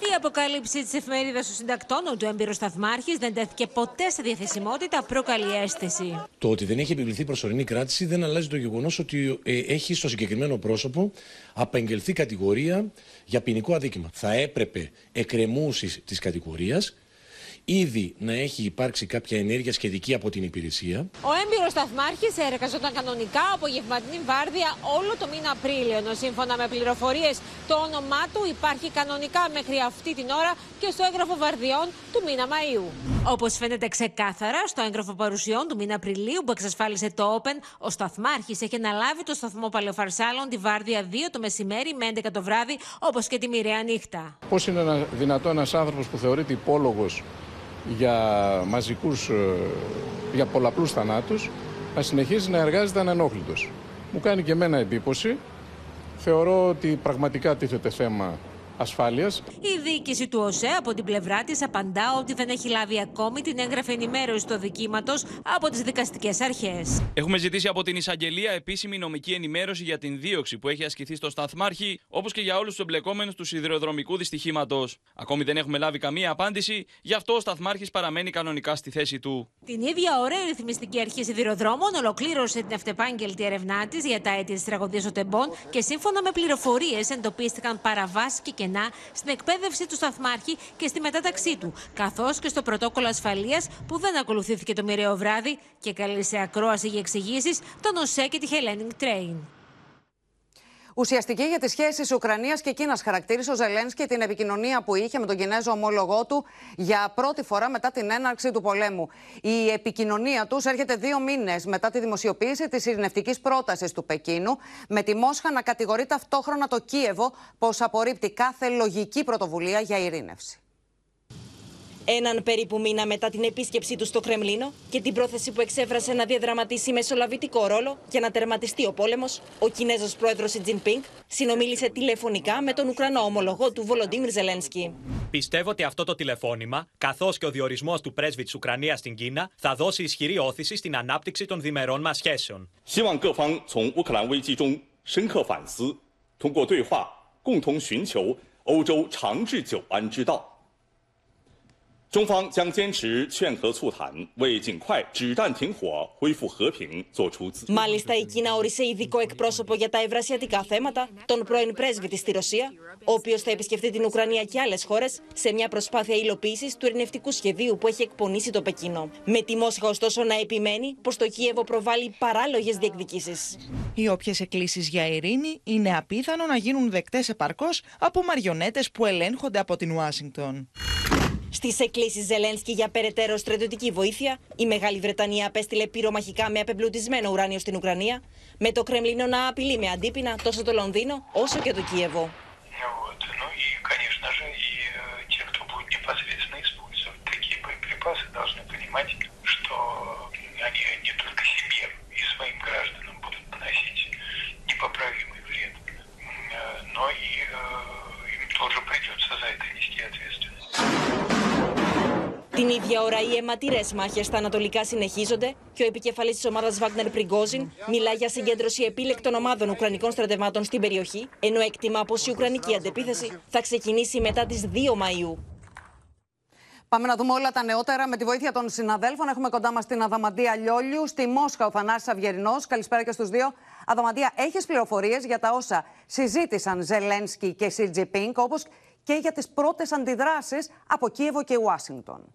Η αποκάλυψη της εφημερίδας των συντακτών ότι ο έμπειρο σταθμάρχη δεν τέθηκε ποτέ σε διαθεσιμότητα προκαλεί αίσθηση. Το ότι δεν έχει επιβληθεί προσωρινή κράτηση δεν αλλάζει το γεγονός ότι ε, έχει στο συγκεκριμένο πρόσωπο απαγγελθεί κατηγορία για ποινικό αδίκημα. Θα έπρεπε εκκρεμούσεις της κατηγορίας ήδη να έχει υπάρξει κάποια ενέργεια σχετική από την υπηρεσία. Ο έμπειρος σταθμάρχης εργαζόταν κανονικά από γευματινή βάρδια όλο το μήνα Απρίλιο. Ενώ σύμφωνα με πληροφορίες, το όνομά του υπάρχει κανονικά μέχρι αυτή την ώρα και στο έγγραφο βαρδιών του μήνα Μαΐου. Όπως φαίνεται ξεκάθαρα στο έγγραφο παρουσιών του μήνα Απριλίου που εξασφάλισε το Open, ο σταθμάρχης έχει αναλάβει το σταθμό Παλαιοφαρσάλων τη βάρδια 2 το μεσημέρι με 11 το βράδυ, όπως και τη μοιραία νύχτα. Πώς είναι δυνατό ένας άνθρωπος που θεωρείται υπόλογος για μαζικούς, ε, για πολλαπλούς θανάτους, να συνεχίζει να εργάζεται ανενόχλητος. Μου κάνει και εμένα εντύπωση. Θεωρώ ότι πραγματικά τίθεται θέμα ασφάλειας. Η διοίκηση του ΟΣΕ από την πλευρά της απαντά ότι δεν έχει λάβει ακόμη την έγγραφη ενημέρωση του αδικήματος από τις δικαστικές αρχές. Έχουμε ζητήσει από την εισαγγελία επίσημη νομική ενημέρωση για την δίωξη που έχει ασκηθεί στο Σταθμάρχη, όπως και για όλους τους εμπλεκόμενους του σιδηροδρομικού δυστυχήματος. Ακόμη δεν έχουμε λάβει καμία απάντηση, γι' αυτό ο Σταθμάρχης παραμένει κανονικά στη θέση του. Την ίδια ώρα η ρυθμιστική αρχή σιδηροδρόμων ολοκλήρωσε την αυτεπάγγελτη ερευνά της για τα αίτια της τραγωδίας των Τεμπών και σύμφωνα με πληροφορίες εντοπίστηκαν παραβάσεις και στην εκπαίδευση του σταθμάρχη και στη μετάταξή του, καθώς και στο πρωτόκολλο ασφαλείας που δεν ακολουθήθηκε το μοιραίο βράδυ και καλεί σε ακρόαση για εξηγήσεις τον ΟΣΕ και τη Hellenic Train. Ουσιαστική για τις σχέσεις Ουκρανίας και Κίνας χαρακτήρισε ο Ζελένσκι την επικοινωνία που είχε με τον Κινέζο ομόλογό του για πρώτη φορά μετά την έναρξη του πολέμου. Η επικοινωνία τους έρχεται δύο μήνες μετά τη δημοσιοποίηση της ειρηνευτικής πρότασης του Πεκίνου, με τη Μόσχα να κατηγορεί ταυτόχρονα το Κίεβο πως απορρίπτει κάθε λογική πρωτοβουλία για ειρήνευση. Έναν περίπου μήνα μετά την επίσκεψή του στο Κρεμλίνο και την πρόθεση που εξέφρασε να διαδραματίσει μεσολαβητικό ρόλο για να τερματιστεί ο πόλεμο, ο Κινέζο πρόεδρο Σι Τζινπίνγκ συνομίλησε τηλεφωνικά με τον Ουκρανό ομολογό του Βολοντίμιρ Ζελένσκι. Πιστεύω ότι αυτό το τηλεφώνημα, καθώ και ο διορισμό του πρέσβη τη Ουκρανία στην Κίνα, θα δώσει ισχυρή όθηση στην ανάπτυξη των διμερών μα σχέσεων. 通过对话共同寻求欧洲长治久安之道。 中方将坚持劝和促谈，为尽快止弹停火、恢复和平做出自。 Μάλιστα, η Κίνα όρισε ειδικό εκπρόσωπο για τα ευρασιατικά θέματα, τον πρώην πρέσβη τη στη Ρωσία, ο οποίο θα επισκεφτεί την Ουκρανία και άλλε χώρε σε μια προσπάθεια υλοποίηση του ειρηνευτικού σχεδίου που έχει εκπονήσει το Πεκίνο. Με τη Μόσχα, ωστόσο, να επιμένει πω το Κίεβο προβάλλει παράλογε διεκδικήσει. Οι όποιε εκκλήσει για ειρήνη είναι απίθανο να γίνουν δεκτέ επαρκώ από μαριονέτε που ελέγχονται από την Ουάσιγκτον. Στι εκκλήσει Ζελένσκι για περαιτέρω στρατιωτική βοήθεια, η Μεγάλη Βρετανία απέστειλε πυρομαχικά με απεμπλουτισμένο ουράνιο στην Ουκρανία, με το Κρεμλίνο να απειλεί με αντίπεινα τόσο το Λονδίνο όσο και το Κίεβο. конечно Την ίδια ώρα, οι αιματηρές μάχες στα Ανατολικά συνεχίζονται και ο επικεφαλής της ομάδας Βάγνερ Πριγκόζιν μιλά για συγκέντρωση επίλεκτων ομάδων Ουκρανικών στρατευμάτων στην περιοχή, ενώ εκτιμά πως η Ουκρανική αντεπίθεση θα ξεκινήσει μετά τις 2 Μαου. Πάμε να δούμε όλα τα νεότερα με τη βοήθεια των συναδέλφων. Έχουμε κοντά μας την Αδαμαντία Λιόλιου, στη Μόσχα ο Θανάσης Αυγερινό. Καλησπέρα και στους δύο. Αδαμαντία, έχεις πληροφορίες για τα όσα συζήτησαν Ζελένσκι και Σι Πίνκ, όπως και για τις πρώτες αντιδράσεις από Κίεβο και Ουάσιγκτον;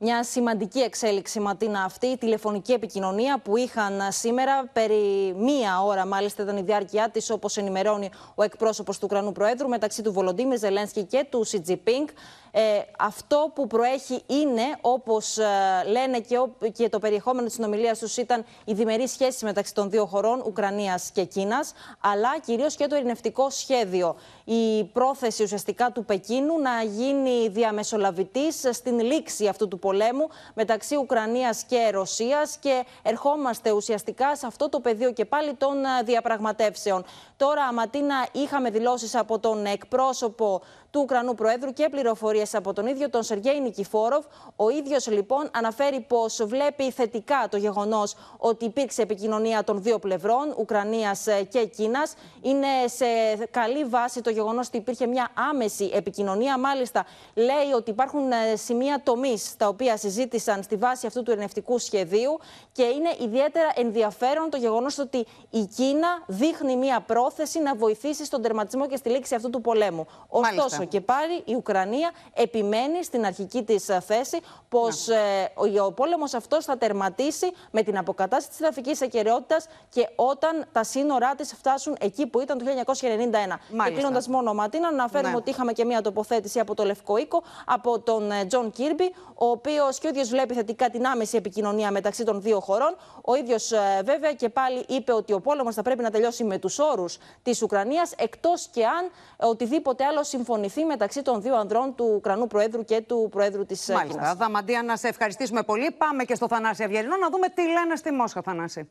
Μια σημαντική εξέλιξη, Ματίνα, αυτή η τηλεφωνική επικοινωνία που είχαν σήμερα περί μία ώρα, μάλιστα ήταν η διάρκεια της, όπως ενημερώνει ο εκπρόσωπος του Ουκρανού Προέδρου, μεταξύ του Βολοντίμι Ζελένσκι και του Σιτζιπίνκ. Ε, αυτό που προέχει είναι, όπως ε, λένε και, ο, και το περιεχόμενο της συνομιλίας τους ήταν η διμερή σχέση μεταξύ των δύο χωρών, Ουκρανίας και Κίνας, αλλά κυρίως και το ειρηνευτικό σχέδιο. Η πρόθεση ουσιαστικά του Πεκίνου να γίνει διαμεσολαβητής στην λήξη αυτού του πολέμου μεταξύ Ουκρανίας και Ρωσίας και ερχόμαστε ουσιαστικά σε αυτό το πεδίο και πάλι των ε, διαπραγματεύσεων. Τώρα, Ματίνα, είχαμε δηλώσεις από τον εκπρόσωπο του Ουκρανού Προέδρου και πληροφορίες από τον ίδιο τον Σεργέη Νικηφόροβ. Ο ίδιος λοιπόν αναφέρει πως βλέπει θετικά το γεγονός ότι υπήρξε επικοινωνία των δύο πλευρών, Ουκρανίας και Κίνας. Είναι σε καλή βάση το γεγονός ότι υπήρχε μια άμεση επικοινωνία. Μάλιστα, λέει ότι υπάρχουν σημεία τομής τα οποία συζήτησαν στη βάση αυτού του ειρηνευτικού σχεδίου και είναι ιδιαίτερα ενδιαφέρον το γεγονός ότι η Κίνα δείχνει μια πρόθεση να βοηθήσει στον τερματισμό και στη λήξη αυτού του πολέμου. Ωστόσο, και πάλι η Ουκρανία επιμένει στην αρχική της θέση πως ε, ο πόλεμος αυτός θα τερματίσει με την αποκατάσταση της εδαφικής ακεραιότητας και όταν τα σύνορά της φτάσουν εκεί που ήταν το 1991. Και κλείνοντας μόνο Ματίνα, να αναφέρουμε Ναι. ότι είχαμε και μια τοποθέτηση από το Λευκό Οίκο, από τον ε, Τζον Κίρμπι, ο οποίος και ο ίδιος βλέπει θετικά την άμεση επικοινωνία μεταξύ των δύο χωρών. Ο ίδιος ε, βέβαια και πάλι είπε ότι ο πόλεμος θα πρέπει να τελειώσει με τους όρους της Ουκρανίας, εκτός και αν ε, οτιδήποτε άλλο συμφωνηθεί μεταξύ των δύο ανδρών του Ουκρανού Προέδρου και του Προέδρου της ε, Μάλιστα. Κίνας. Δαμαντία, να σε ευχαριστήσουμε πολύ. Πάμε και στο Θανάση Αυγερινό να δούμε τι λένε στη Μόσχα, Θανάση.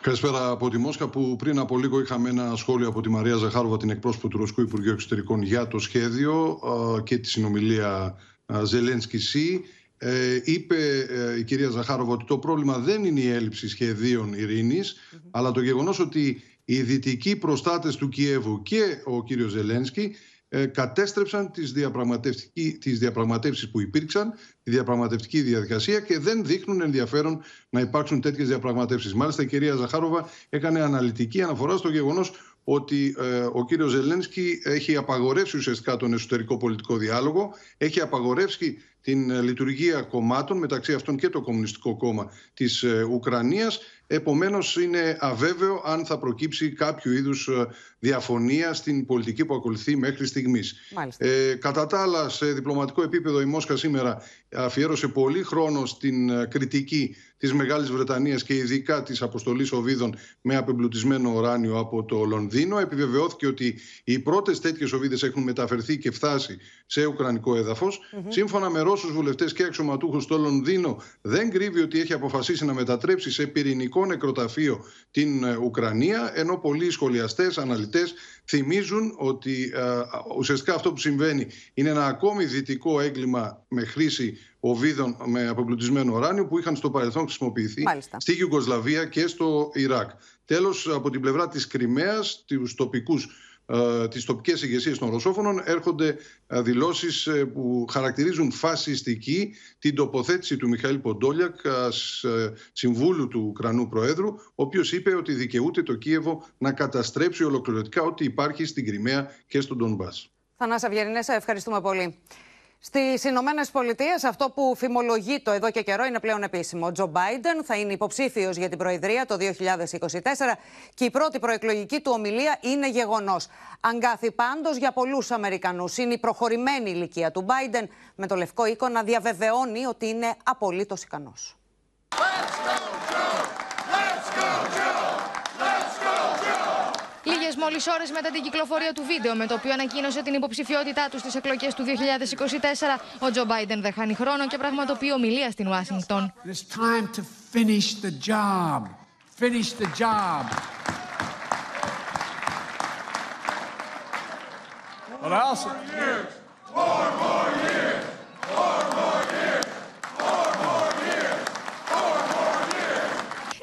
Καλησπέρα από τη Μόσχα που πριν από λίγο είχαμε ένα σχόλιο από τη Μαρία Ζαχάροβα, την εκπρόσωπο του Ρωσικού Υπουργείου Εξωτερικών για το σχέδιο ε, και τη συνομιλία Ζελένσκι-Σι. Ε, είπε ε, η κυρία Ζαχάροβα ότι το πρόβλημα δεν είναι η έλλειψη σχεδίων ειρήνης, αλλά το γεγονός ότι οι δυτικοί προστάτες του Κιέβου και ο κύριος Ζελένσκι ε, κατέστρεψαν τις, διαπραγματευτικοί- τις διαπραγματεύσεις που υπήρξαν, τη διαπραγματευτική διαδικασία και δεν δείχνουν ενδιαφέρον να υπάρξουν τέτοιες διαπραγματεύσεις. Μάλιστα η κυρία Ζαχάροβα έκανε αναλυτική αναφορά στο γεγονός ότι ε, ο κύριος Ζελένσκι έχει απαγορεύσει ουσιαστικά τον εσωτερικό πολιτικό διάλογο, έχει απαγορεύσει την ε, λειτουργία κομμάτων, μεταξύ αυτών και το Κομμουνιστικό Κόμμα της ε, Ουκρανίας. Επομένως είναι αβέβαιο αν θα προκύψει κάποιο είδους ε, διαφωνία στην πολιτική που ακολουθεί μέχρι στιγμής. Μάλιστα. Ε, κατά τα άλλα, σε διπλωματικό επίπεδο η Μόσχα σήμερα αφιέρωσε πολύ χρόνο στην ε, κριτική της Μεγάλης Βρετανίας και ειδικά της αποστολής οβίδων με απεμπλουτισμένο ουράνιο από το Λονδίνο. Επιβεβαιώθηκε ότι οι πρώτες τέτοιες οβίδες έχουν μεταφερθεί και φτάσει σε ουκρανικό έδαφος. Σύμφωνα με Ρώσους βουλευτές και αξιωματούχους στο Λονδίνο δεν κρύβει ότι έχει αποφασίσει να μετατρέψει σε πυρηνικό νεκροταφείο την ε, Ουκρανία, ενώ πολλοί σχολιαστές, αναλυτές θυμίζουν ότι ε, ουσιαστικά αυτό που συμβαίνει είναι ένα ακόμη δυτικό έγκλημα με χρήση οβίδων με απεμπλουτισμένο ουράνιο που είχαν στο παρελθόν χρησιμοποιηθεί Μάλιστα. στη Γιουγκοσλαβία και στο Ιράκ. Τέλος, από την πλευρά της Κρυμαίας, τους τοπικούς ε, τις τοπικές ηγεσίες των Ρωσόφωνων έρχονται ε, δηλώσεις ε, που χαρακτηρίζουν φασιστική την τοποθέτηση του Μιχαήλ Ποντόλιακ, ε, ε, συμβούλου του Ουκρανού Προέδρου, ο οποίος είπε ότι δικαιούται το Κίεβο να καταστρέψει ολοκληρωτικά ό,τι υπάρχει στην Κρυμαία και στον Ντονμπάς. Θανάσα Αυγερινέ, σε ευχαριστούμε πολύ. Στις Ηνωμένες Πολιτείες, αυτό που φημολογείται εδώ και καιρό είναι πλέον επίσημο. Ο Τζο Μπάιντεν θα είναι υποψήφιος για την Προεδρία το 2024 και η πρώτη προεκλογική του ομιλία είναι γεγονός. Αγκάθι πάντως για πολλούς Αμερικανούς. Είναι η προχωρημένη ηλικία του Μπάιντεν, με το λευκό οίκο να διαβεβαιώνει ότι είναι απολύτως ικανός. Λίγες μόλις ώρες μετά την κυκλοφορία του βίντεο με το οποίο ανακοίνωσε την υποψηφιότητά τους στις εκλογές του 2024, ο Τζο Μπάιντεν δεν χάνει χρόνο και πραγματοποιεί ομιλία στην Ουάσιγκτον. It's time to finish the job. Finish the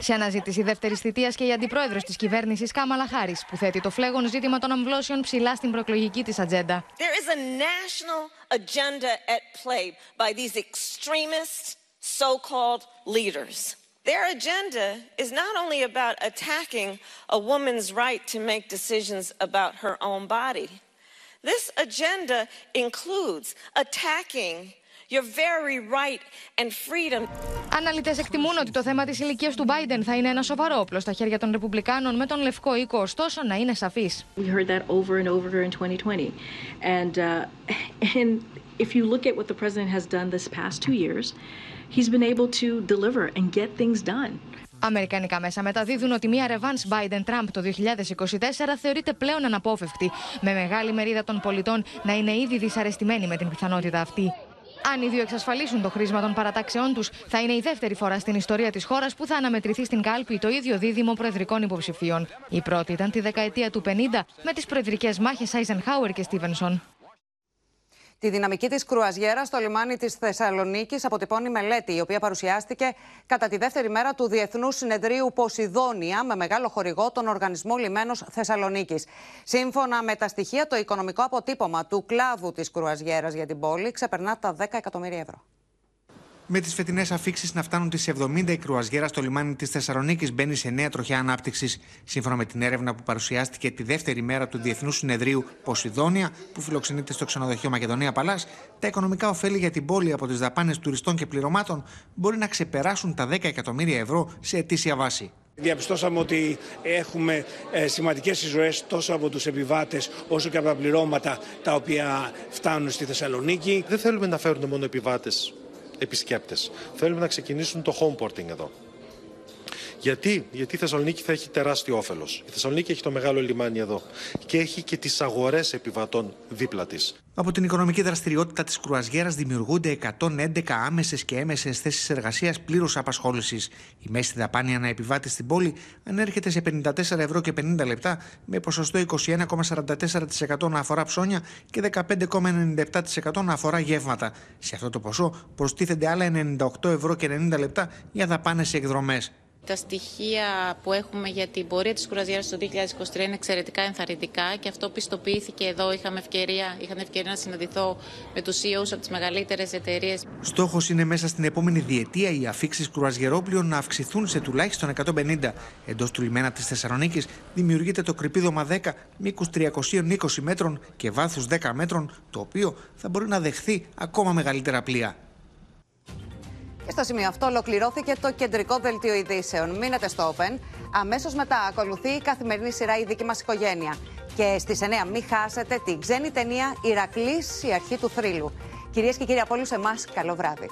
Σε αναζήτηση δεύτερη θητεία και η αντιπρόεδρο τη κυβέρνηση Κάμαλα Χάρη, που θέτει το φλέγον ζήτημα των αμβλώσεων ψηλά στην προεκλογική τη ατζέντα. There is a national agenda at play by these extremist so called leaders. Their agenda is not only about attacking a woman's right to make decisions about her own body, this agenda includes attacking your very right and freedom. Αναλυτές εκτιμούν ότι το θέμα της ηλικίας του Biden θα είναι ένα σοβαρό όπλο στα χέρια των Ρεπουμπλικάνων, με τον Λευκό Οίκο ωστόσο να είναι σαφής. We heard that over and over in 2020. And, uh, and if you look at what the president has done this past two years, he's been able to deliver and get things done. Αμερικανικά μέσα μεταδίδουν ότι μια ρεβάνς Biden-Trump το 2024 θεωρείται πλέον αναπόφευκτη, με μεγάλη μερίδα των πολιτών να είναι ήδη δυσαρεστημένοι με την πιθανότητα αυτή. Αν οι δύο εξασφαλίσουν το χρήσμα των παρατάξεών τους, θα είναι η δεύτερη φορά στην ιστορία της χώρας που θα αναμετρηθεί στην κάλπη το ίδιο δίδυμο προεδρικών υποψηφίων. Η πρώτη ήταν τη δεκαετία του 50 με τις προεδρικές μάχες Eisenhower και Στίβενσον. Τη δυναμική της κρουαζιέρα στο λιμάνι της Θεσσαλονίκης αποτυπώνει μελέτη, η οποία παρουσιάστηκε κατά τη δεύτερη μέρα του Διεθνούς Συνεδρίου Ποσειδόνια, με μεγάλο χορηγό τον Οργανισμό Λιμένος Θεσσαλονίκης. Σύμφωνα με τα στοιχεία, το οικονομικό αποτύπωμα του κλάδου της κρουαζιέρας για την πόλη ξεπερνά τα 10 εκατομμύρια ευρώ. Με τις φετινές αφήξεις να φτάνουν τις 70, η κρουαζιέρα στο λιμάνι της Θεσσαλονίκης μπαίνει σε νέα τροχιά ανάπτυξης. Σύμφωνα με την έρευνα που παρουσιάστηκε τη δεύτερη μέρα του Διεθνούς Συνεδρίου Ποσειδόνια, που φιλοξενείται στο ξενοδοχείο Μακεδονία Παλάς, τα οικονομικά ωφέλη για την πόλη από τις δαπάνες τουριστών και πληρωμάτων μπορεί να ξεπεράσουν τα 10 εκατομμύρια ευρώ σε ετήσια βάση. Διαπιστώσαμε ότι έχουμε ε, σημαντικές εισρωές τόσο από τους επιβάτες όσο και από τα πληρώματα τα οποία φτάνουν στη Θεσσαλονίκη. Δεν θέλουμε να φέρουν μόνο επιβάτες επισκέπτες. Θέλουμε να ξεκινήσουν το homeporting εδώ. Γιατί; Γιατί η Θεσσαλονίκη θα έχει τεράστιο όφελος. Η Θεσσαλονίκη έχει το μεγάλο λιμάνι εδώ και έχει και τις αγορές επιβατών δίπλα της. Από την οικονομική δραστηριότητα της κρουαζιέρας δημιουργούνται 111 άμεσες και έμεσες θέσεις εργασίας πλήρους απασχόλησης. Η μέση δαπάνη ανά επιβάτη στην πόλη ανέρχεται σε 54 ευρώ και 50 λεπτά, με ποσοστό 21,44% να αφορά ψώνια και 15,97% να αφορά γεύματα. Σε αυτό το ποσό προστίθενται άλλα 98 ευρώ και 90 λεπτά για δαπάνες σε εκδρομές. Τα στοιχεία που έχουμε για την πορεία της κουραζιέρας το 2023 είναι εξαιρετικά ενθαρρυντικά και αυτό πιστοποιήθηκε εδώ. Είχαμε ευκαιρία, είχαν ευκαιρία να συναντηθώ με τους CEOs από τις μεγαλύτερες εταιρείες. Στόχος είναι μέσα στην επόμενη διετία οι αφήξεις κρουαζιερόπλοιων να αυξηθούν σε τουλάχιστον 150. Εντός του λιμένα της Θεσσαλονίκης δημιουργείται το κρυπίδωμα 10 μήκους 320 μέτρων και βάθους 10 μέτρων, το οποίο θα μπορεί να δεχθεί ακόμα μεγαλύτερα πλοία. Και στο σημείο αυτό ολοκληρώθηκε το κεντρικό δελτίο ειδήσεων. Μείνετε στο Open. Αμέσως μετά ακολουθεί η καθημερινή σειρά Η δική μας οικογένεια. Και στις 9 μην χάσετε την ξένη ταινία Ηρακλής, η αρχή του θρύλου. Κυρίες και κύριοι, από όλους εμάς, καλό βράδυ.